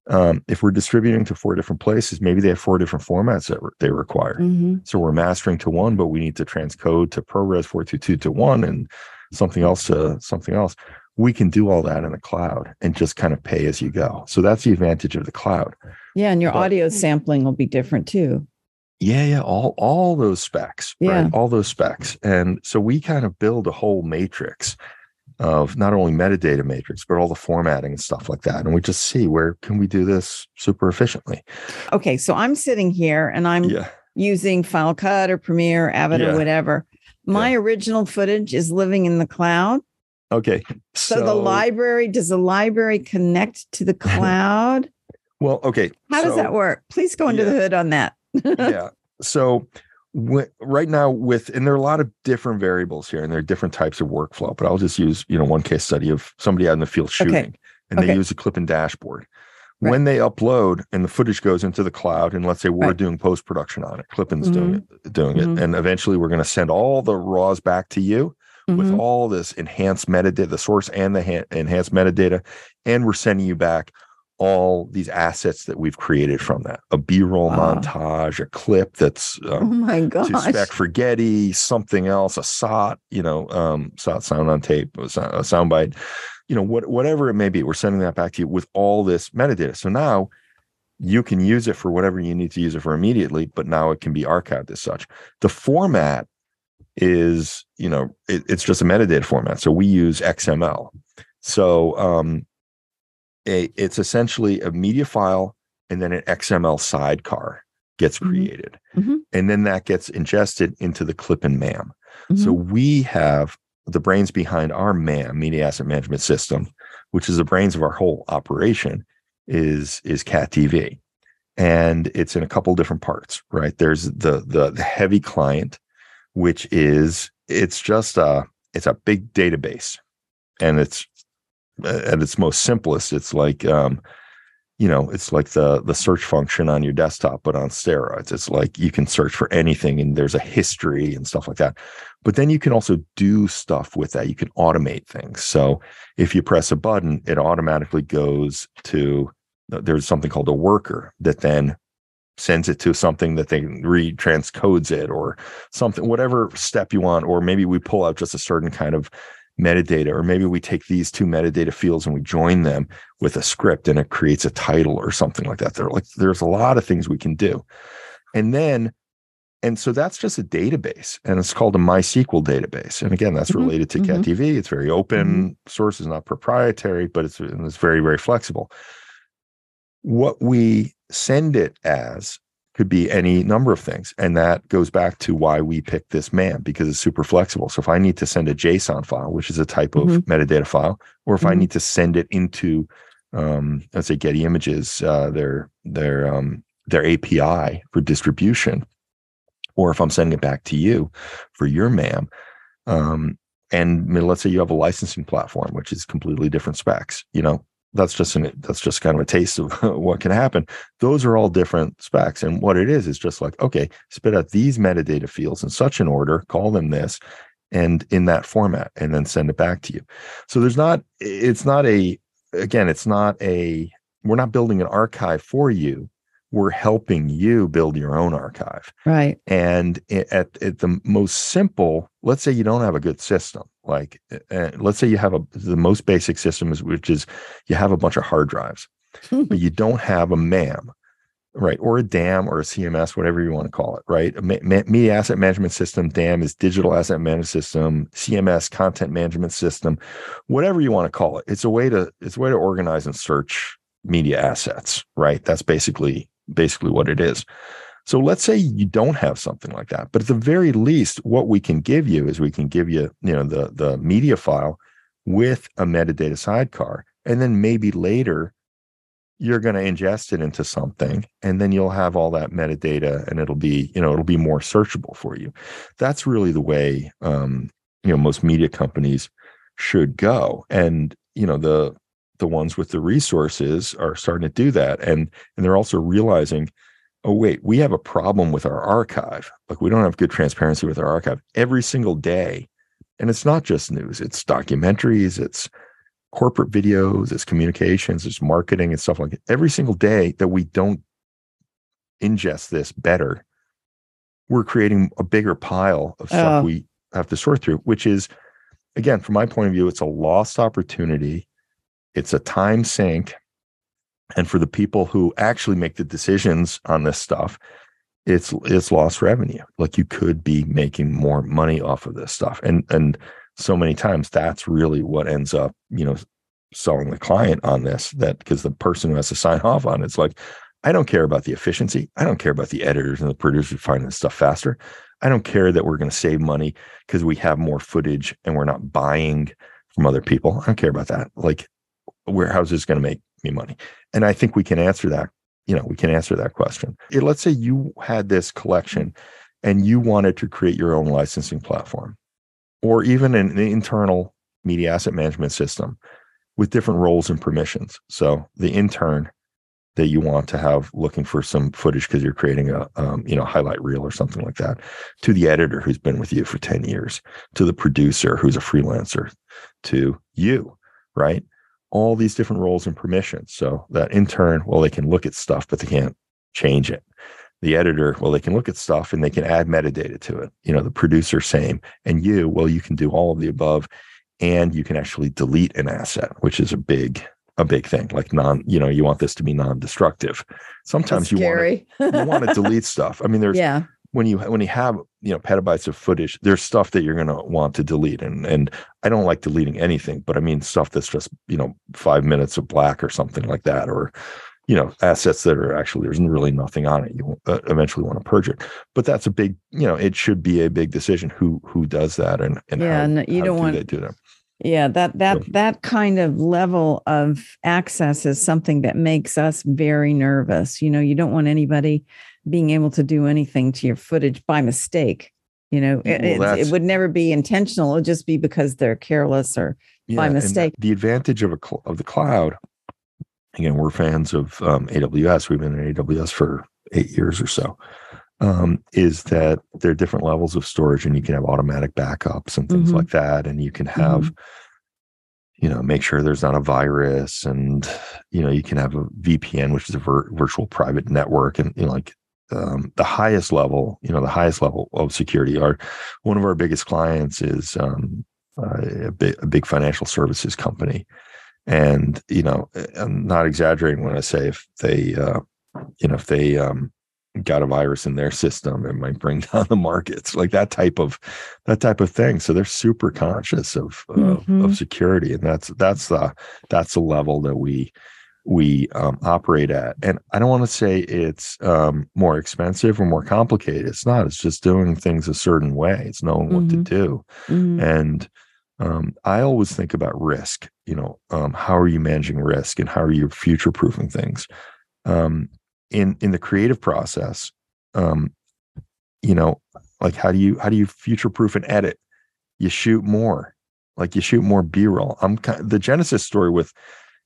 um, if we're distributing to four different places, maybe they have four different formats that re- they require. Mm-hmm. So we're mastering to one, but we need to transcode to ProRes 422 to one and something else to something else. We can do all that in the cloud and just kind of pay as you go. So that's the advantage of the cloud. Yeah, and your but, audio sampling will be different too. Yeah, yeah, all all those specs, yeah. right? All those specs. And so we kind of build a whole matrix of not only metadata matrix, but all the formatting and stuff like that. And we just see where can we do this super efficiently. Okay, so I'm sitting here and I'm yeah. using Final Cut or Premiere, Avid yeah. or whatever. My yeah. original footage is living in the cloud. Okay. So, so the library, does the library connect to the cloud? well, okay. How so, does that work? Please go into yeah. the hood on that. yeah. So w- right now with and there are a lot of different variables here and there are different types of workflow, but I'll just use, you know, one case study of somebody out in the field shooting okay. and okay. they use a Clip-In dashboard. Right. When they upload and the footage goes into the cloud, and let's say we're right. doing post production on it, Clip-In's mm-hmm. doing it, doing mm-hmm. it, and eventually we're going to send all the raws back to you mm-hmm. with all this enhanced metadata, the source and the ha- enhanced metadata, and we're sending you back all these assets that we've created from that a b-roll wow. montage a clip that's um, oh my god to spec for getty something else a sot you know um sot sound on tape a soundbite you know, what, whatever it may be, we're sending that back to you with all this metadata. So now you can use it for whatever you need to use it for immediately, but now it can be archived as such. The format is, you know, it, it's just a metadata format. So we use XML. So um, a, it's essentially a media file and then an XML sidecar gets mm-hmm. created. Mm-hmm. And then that gets ingested into the Clip-In MAM. Mm-hmm. So we have the brains behind our MAM, Media Asset Management System, which is the brains of our whole operation, is is CatDV, and it's in a couple different parts. Right there's the the, the heavy client, which is it's just a it's a big database, and it's at its most simplest, it's like um, you know it's like the the search function on your desktop but on steroids. It's like you can search for anything and there's a history and stuff like that. But then you can also do stuff with that. You can automate things. So if you press a button it automatically goes to there's something called a worker that then sends it to something that they read transcodes it or something whatever step you want or maybe we pull out just a certain kind of metadata or maybe we take these two metadata fields and we join them with a script and it creates a title or something like that there like there's a lot of things we can do and then and so that's just a database and it's called a mysql database and again that's mm-hmm. related to mm-hmm. CatDV it's very open mm-hmm. source is not proprietary but it's it's very very flexible what we send it as could be any number of things. And that goes back to why we picked this MAM because it's super flexible. So if I need to send a JSON file, which is a type mm-hmm. of metadata file, or if mm-hmm. I need to send it into, um, let's say Getty Images, uh, their their um, their API for distribution, or if I'm sending it back to you for your MAM, um, and let's say you have a licensing platform, which is completely different specs. You know, that's just an that's just kind of a taste of what can happen. Those are all different specs and what it is is just like okay spit out these metadata fields in such an order call them this and in that format and then send it back to you. So there's not it's not a again it's not a we're not building an archive for you we're helping you build your own archive right and at, at the most simple let's say you don't have a good system like, uh, let's say you have a the most basic system is which is you have a bunch of hard drives, but you don't have a MAM, right, or a DAM or a CMS, whatever you want to call it, right? A ma- media asset management system, DAM is digital asset management system, CMS content management system, whatever you want to call it. It's a way to it's a way to organize and search media assets, right? That's basically basically what it is. So let's say you don't have something like that, but at the very least, what we can give you is we can give you, you know, the the media file with a metadata sidecar, and then maybe later you're going to ingest it into something, and then you'll have all that metadata, and it'll be, you know, it'll be more searchable for you. That's really the way, um, you know, most media companies should go, and you know the the ones with the resources are starting to do that, and and they're also realizing oh wait we have a problem with our archive. Like we don't have good transparency with our archive every single day. And it's not just news it's documentaries it's corporate videos it's communications it's marketing and stuff like that. Every single day that we don't ingest this better we're creating a bigger pile of stuff uh. we have to sort through which is again from my point of view it's a lost opportunity it's a time sink. And for the people who actually make the decisions on this stuff it's it's lost revenue. Like you could be making more money off of this stuff. And and so many times that's really what ends up you know selling the client on this that because the person who has to sign off on it's like i don't care about the efficiency. I don't care about the editors and the producers finding stuff faster. I don't care that we're going to save money because we have more footage and we're not buying from other people. I don't care about that. Like where how's this going to make me money? And I think we can answer that. You know, we can answer that question. Let's say you had this collection and you wanted to create your own licensing platform or even an internal media asset management system with different roles and permissions. So the intern that you want to have looking for some footage because you're creating a um, you know highlight reel or something like that to the editor who's been with you for 10 years to the producer who's a freelancer to you right all these different roles and permissions. So that intern, well, they can look at stuff, but they can't change it. The editor, well, they can look at stuff and they can add metadata to it. You know, the producer, same. And you, well, you can do all of the above and you can actually delete an asset, which is a big, a big thing. Like non, you know, you want this to be non-destructive. Sometimes That's you want to, you want to delete stuff. I mean, there's yeah when you when you have you know petabytes of footage there's stuff that you're going to want to delete and and i don't like deleting anything but i mean stuff that's just you know five minutes of black or something like that or you know assets that are actually there's really nothing on it you uh, eventually want to purge it. But that's a big you know it should be a big decision who who does that and and yeah how, and you don't do want to do that yeah that that so, that kind of level of access is something that makes us very nervous you know you don't want anybody being able to do anything to your footage by mistake. You know, well, it, it, would never be intentional. It would just be because they're careless or yeah, by mistake. The advantage of a of the cloud again, we're fans of um, AWS. We've been in AWS for eight years or so. Um, is that there are different levels of storage, and you can have automatic backups and things Mhm. like that, and you can have, you know, make sure there's not a virus, and you know, you can have a VPN, which is a vir- virtual private network, and you know, like um, the highest level, you know, the highest level of security. Our one of our biggest clients is um, uh, a, big, a big financial services company, and you know, I'm not exaggerating when I say if they, uh, you know, if they um, got a virus in their system, it might bring down the markets, like that type of that type of thing. So they're super conscious of of, Mhm. of security, and that's that's the that's the level that we we um, operate at. And I don't want to say it's um, more expensive or more complicated. It's not. It's just doing things a certain way. It's knowing what to Mhm. do. Mhm. And um, I always think about risk. You know, um, how are you managing risk, and how are you future proofing things? Um, in in the creative process, um, you know, like how do you how do you future proof an edit? You shoot more, like you shoot more B roll. I'm kind the Genesis story with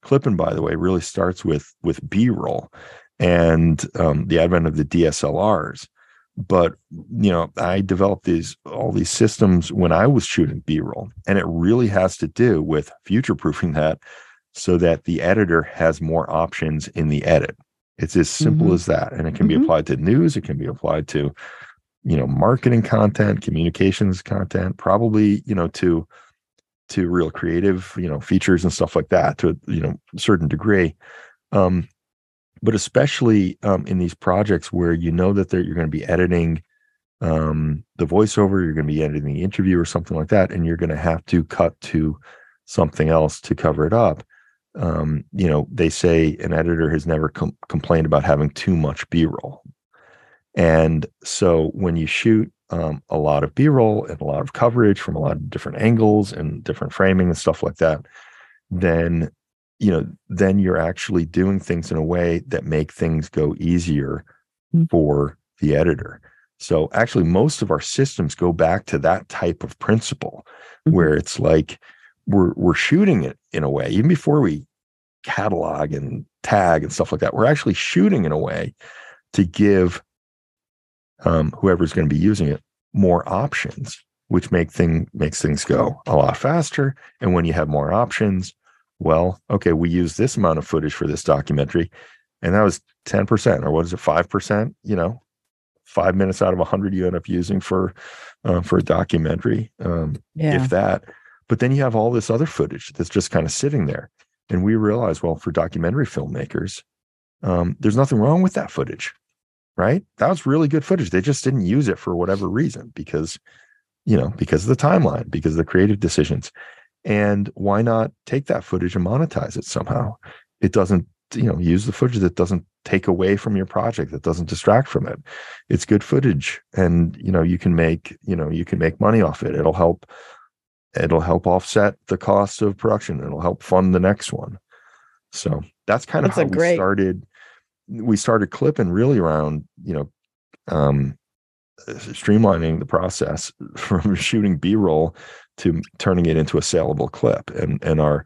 clipping by the way, really starts with with B roll and um, the advent of the DSLRs but you know i developed these all these systems when i was shooting b-roll and it really has to do with future proofing that so that the editor has more options in the edit it's as simple Mhm. as that and it can Mhm. be applied to news it can be applied to you know marketing content communications content probably you know to to real creative you know features and stuff like that to a you know certain degree um but especially um, in these projects where you know that they're, you're going to be editing um, the voiceover, you're going to be editing the interview or something like that, and you're going to have to cut to something else to cover it up. Um, you know, they say an editor has never com- complained about having too much B-roll, and so when you shoot um, a lot of B-roll and a lot of coverage from a lot of different angles and different framing and stuff like that, then you know then you're actually doing things in a way that make things go easier Mm. for the editor so actually most of our systems go back to that type of principle Mhm. where it's like we're we're shooting it in a way even before we catalog and tag and stuff like that we're actually shooting in a way to give um, whoever's going to be using it more options which make thing makes things go a lot faster and when you have more options well, okay, we use this amount of footage for this documentary, and that was 10%, or what is it, 5%? You know, five minutes out of 100 you end up using for uh, for a documentary, um, yeah. if that. But then you have all this other footage that's just kind of sitting there. And we realize, well, for documentary filmmakers, um, there's nothing wrong with that footage, right? That was really good footage. They just didn't use it for whatever reason because, you know, because of the timeline, because of the creative decisions and why not take that footage and monetize it somehow it doesn't you know use the footage that doesn't take away from your project that doesn't distract from it it's good footage and you know you can make you know you can make money off it it'll help it'll help offset the cost of production. It'll help fund the next one. So that's kind of That's how we great- started we started clipping really around you know um streamlining the process from shooting b-roll to turning it into a saleable clip. And and our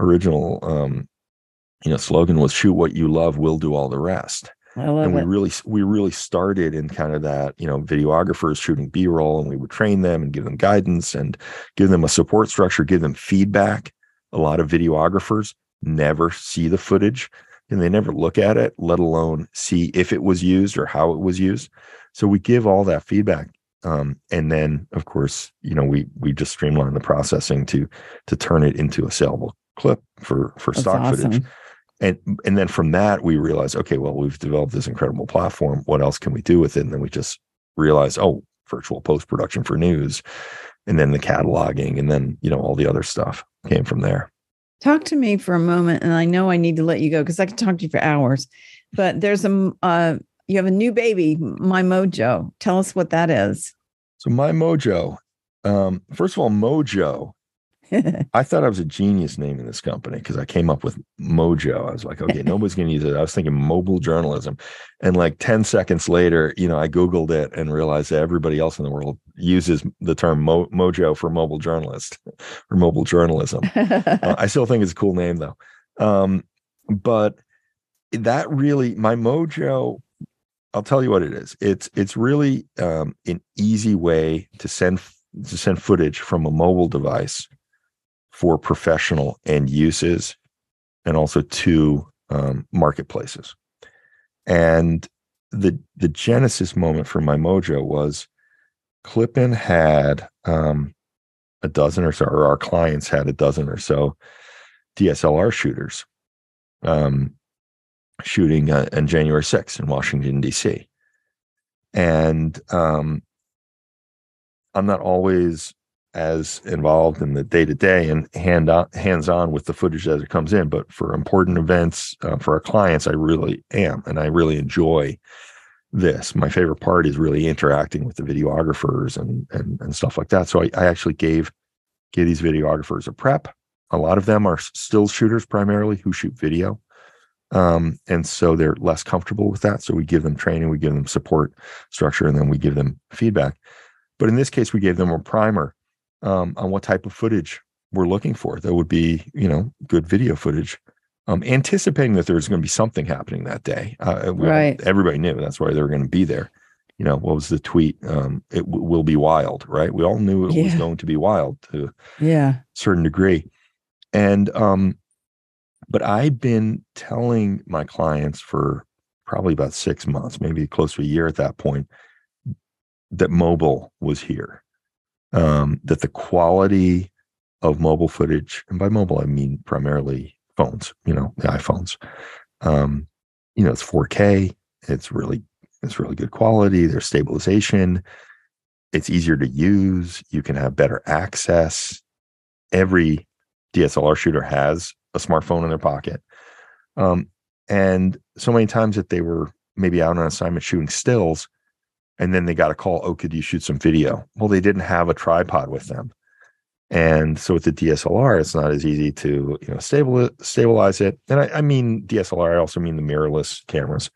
original um you know slogan was shoot what you love we'll do all the rest and we it. really we really started in kind of that you know videographers shooting b-roll and we would train them and give them guidance and give them a support structure give them feedback a lot of videographers never see the footage and they never look at it let alone see if it was used or how it was used so we give all that feedback um, and then of course you know we we just streamline the processing to to turn it into a saleable clip for for That's stock footage awesome. And and then from that we realize okay well we've developed this incredible platform what else can we do with it and then we just realize oh virtual post production for news and then the cataloging and then you know all the other stuff came from there Talk to me for a moment, and I know I need to let you go because I could talk to you for hours. But there's a uh, you have a new baby, My Mojo. Tell us what that is. so my mojo um first of all mojo I thought I was a genius naming this company because I came up with Mojo. I was like, okay, nobody's going to use it. I was thinking mobile journalism. And like 10 seconds later, you know, I Googled it and realized that everybody else in the world uses the term Mo- Mojo for mobile journalist or mobile journalism. Uh, I still think it's a cool name though. Um, but that really my mojo i'll tell you what it is it's it's really um, an easy way to send to send footage from a mobile device for professional end uses and also to um, marketplaces and the the genesis moment for my mojo was Clipin had um, a dozen or so, or our clients had a dozen or so DSLR shooters um, shooting uh, on January 6th in Washington, D.C. And um, I'm not always as involved in the day to day and hand on, hands on with the footage as it comes in, but for important events uh, for our clients, I really am, and I really enjoy this. My favorite part is really interacting with the videographers and and, and stuff like that. So I, I actually gave gave these videographers a prep. A lot of them are still shooters primarily who shoot video. Um, and so they're less comfortable with that. So we give them training, we give them support structure, and then we give them feedback. But in this case, we gave them a primer um, on what type of footage we're looking for. That would be, you know, good video footage, um, anticipating that there's going to be something happening that day. Uh, right. Everybody knew that's why they were going to be there. You know, what was the tweet? Um, it w- will be wild, right? We all knew it yeah. was going to be wild to yeah a certain degree. And um, but I've been telling my clients for probably about six months, maybe close to a year at that point, that mobile was here. Um, that the quality of mobile footage, and by mobile I mean primarily phones, you know, the iPhones. Um, you know, it's 4K. It's really it's really good quality. There's stabilization. It's easier to use. You can have better access. Every DSLR shooter has a smartphone in their pocket. Um, and so many times that they were maybe out on assignment shooting stills, and then they got a call, oh, could you shoot some video? Well, they didn't have a tripod with them. And so with the DSLR, it's not as easy to you know stable stabilize it. And I, I mean DSLR, I also mean the mirrorless cameras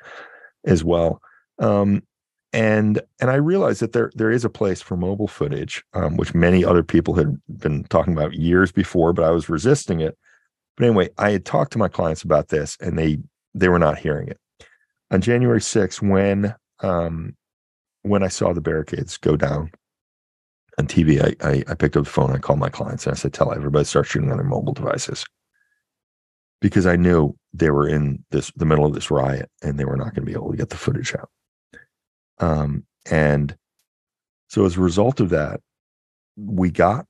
as well. Um, and and I realized that there there is a place for mobile footage, um, which many other people had been talking about years before, but I was resisting it. But anyway, I had talked to my clients about this, and they they were not hearing it. On January 6th, when um, when I saw the barricades go down on TV, I, I, I picked up the phone. I called my clients and I said, "Tell everybody start shooting on their mobile devices," because I knew they were in this the middle of this riot and they were not going to be able to get the footage out. Um, and so as a result of that, we got,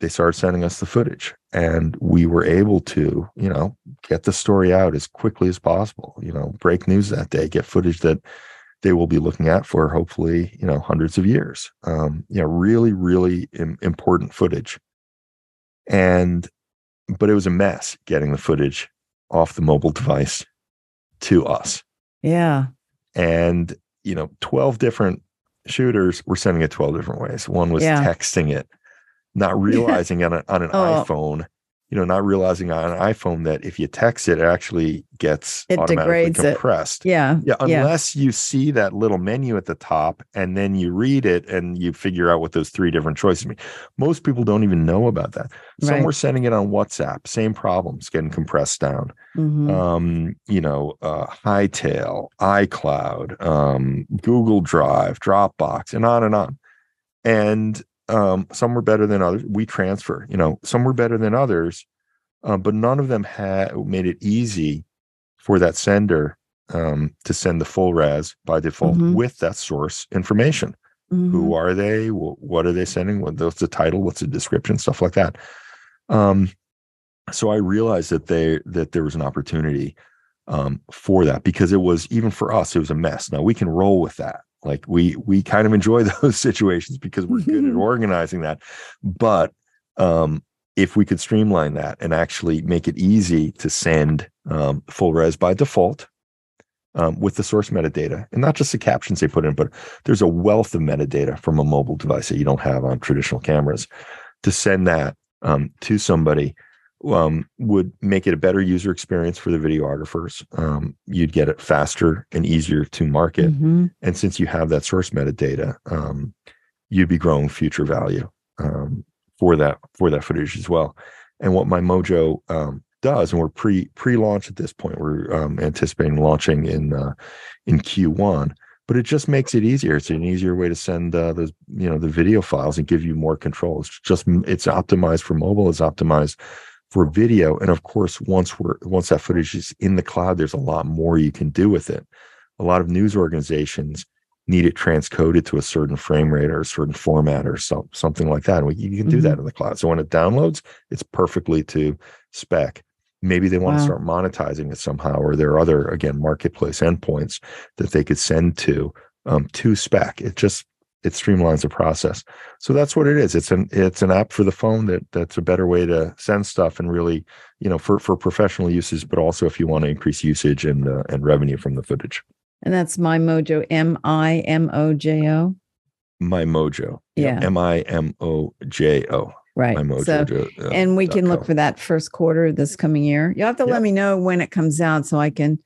they started sending us the footage and we were able to, you know, get the story out as quickly as possible, you know, break news that day, get footage that they will be looking at for hopefully, you know, hundreds of years. Um, you know, really, really Im- important footage. And, but it was a mess getting the footage off the mobile device to us. Yeah. And you know, 12 different shooters were sending it 12 different ways. One was yeah. texting it, not realizing on, a, on an oh. iPhone you know, not realizing on an iPhone that if you text it, it actually gets it automatically compressed. It. Yeah. Yeah. Unless yeah. you see that little menu at the top and then you read it and you figure out what those three different choices mean. Most people don't even know about that. Some right. were sending it on WhatsApp, same problems, getting compressed down. Mm-hmm. Um, you know, uh, Hightail, iCloud, um, Google Drive, Dropbox, and on and on. And um, some were better than others. We transfer, you know, some were better than others, uh, but none of them had made it easy for that sender um, to send the full res by default mm-hmm. with that source information. Mm-hmm. Who are they? What are they sending? What's the title? What's the description? Stuff like that. Um, so I realized that they that there was an opportunity um, for that because it was even for us it was a mess. Now we can roll with that like we we kind of enjoy those situations because we're good at organizing that. But um if we could streamline that and actually make it easy to send um, full res by default um, with the source metadata and not just the captions they put in but there's a wealth of metadata from a mobile device that you don't have on traditional cameras to send that um, to somebody um, would make it a better user experience for the videographers. Um, you'd get it faster and easier to market. Mm-hmm. And since you have that source metadata, um, you'd be growing future value um, for that for that footage as well. And what MiMojo um, does, and we're pre pre launch at this point. We're um, anticipating launching in uh, in Q1, but it just makes it easier. It's an easier way to send uh, those you know the video files and give you more control. It's just it's optimized for mobile. It's optimized for video, and of course, once we're once that footage is in the cloud, there's a lot more you can do with it. A lot of news organizations need it transcoded to a certain frame rate or a certain format or so, something like that. And you can do mm-hmm. that in the cloud. So when it downloads, it's perfectly to spec. Maybe they want wow. to start monetizing it somehow, or there are other again marketplace endpoints that they could send to um, to spec. It just it streamlines the process. So that's what it is. It's an it's an app for the phone that that's a better way to send stuff and really you know for for professional uses, but also if you want to increase usage and uh, and revenue from the footage. And that's MiMojo, M I M O J O. MiMojo. Yeah. M I M O J O. Right. MiMojo. So, uh, and we can look for that first quarter this coming year. You'll have to let me know when it comes out so I can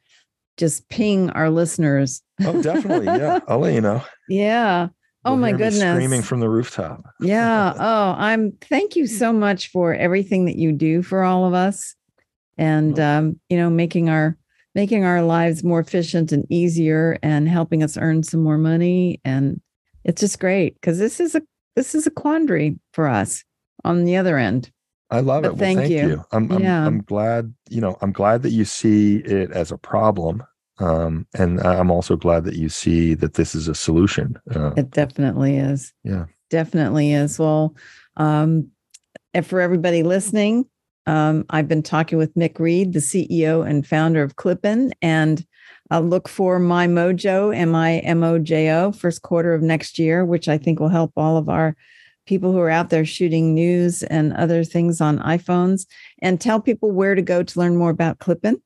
just ping our listeners. Oh, definitely. Yeah. I'll let you know. Yeah. Oh You'll my goodness. Screaming from the rooftop. yeah. Oh, I'm thank you so much for everything that you do for all of us. And um, you know, making our making our lives more efficient and easier and helping us earn some more money and it's just great because this is a this is a quandary for us on the other end i love but it well, thank, thank you, you. I'm, I'm, yeah. I'm glad you know i'm glad that you see it as a problem um, and i'm also glad that you see that this is a solution uh, it definitely is yeah definitely is well um, and for everybody listening um, I've been talking with Mick Reed, the CEO and founder of Clip-In, and I'll look for MiMojo, M I M O J O, first quarter of next year, which I think will help all of our people who are out there shooting news and other things on iPhones. And tell people where to go to learn more about Clip-In.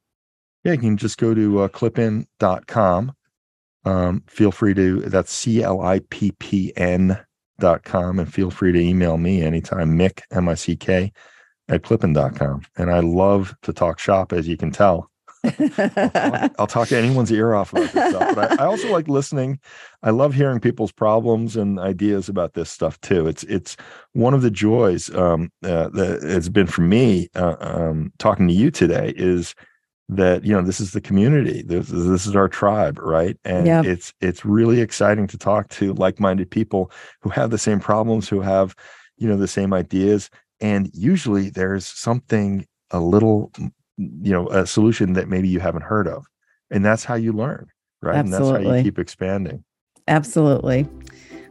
Yeah, you can just go to uh, clippin.com. Um, feel free to, that's C L I P P N dot com, and feel free to email me anytime, Mick, M I C K, at clippin.com. And I love to talk shop, as you can tell. I'll, talk, I'll, talk, anyone's ear off about this stuff, but I, I, also like listening. I love hearing people's problems and ideas about this stuff too. It's it's one of the joys um, uh, that has been for me uh, um, talking to you today is that you know this is the community. This, this is our tribe, right? And yep. it's it's really exciting to talk to like-minded people who have the same problems, who have you know the same ideas and usually there's something a little mm, you know a solution that maybe you haven't heard of and that's how you learn right absolutely. and that's how you keep expanding absolutely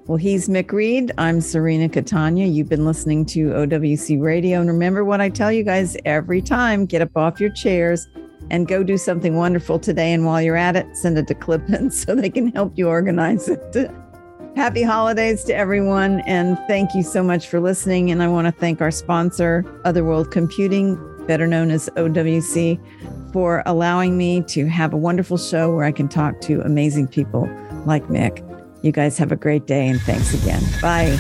well he's mick reed i'm serena catania you've been listening to owc radio and remember what i tell you guys every time get up off your chairs and go do something wonderful today and while you're at it send it to Clip-In so they can help you organize it Happy holidays to everyone, and thank you so much for listening. And I want to thank our sponsor, Otherworld Computing, better known as OWC, for allowing me to have a wonderful show where I can talk to amazing people like Mick. You guys have a great day, and thanks again. Bye.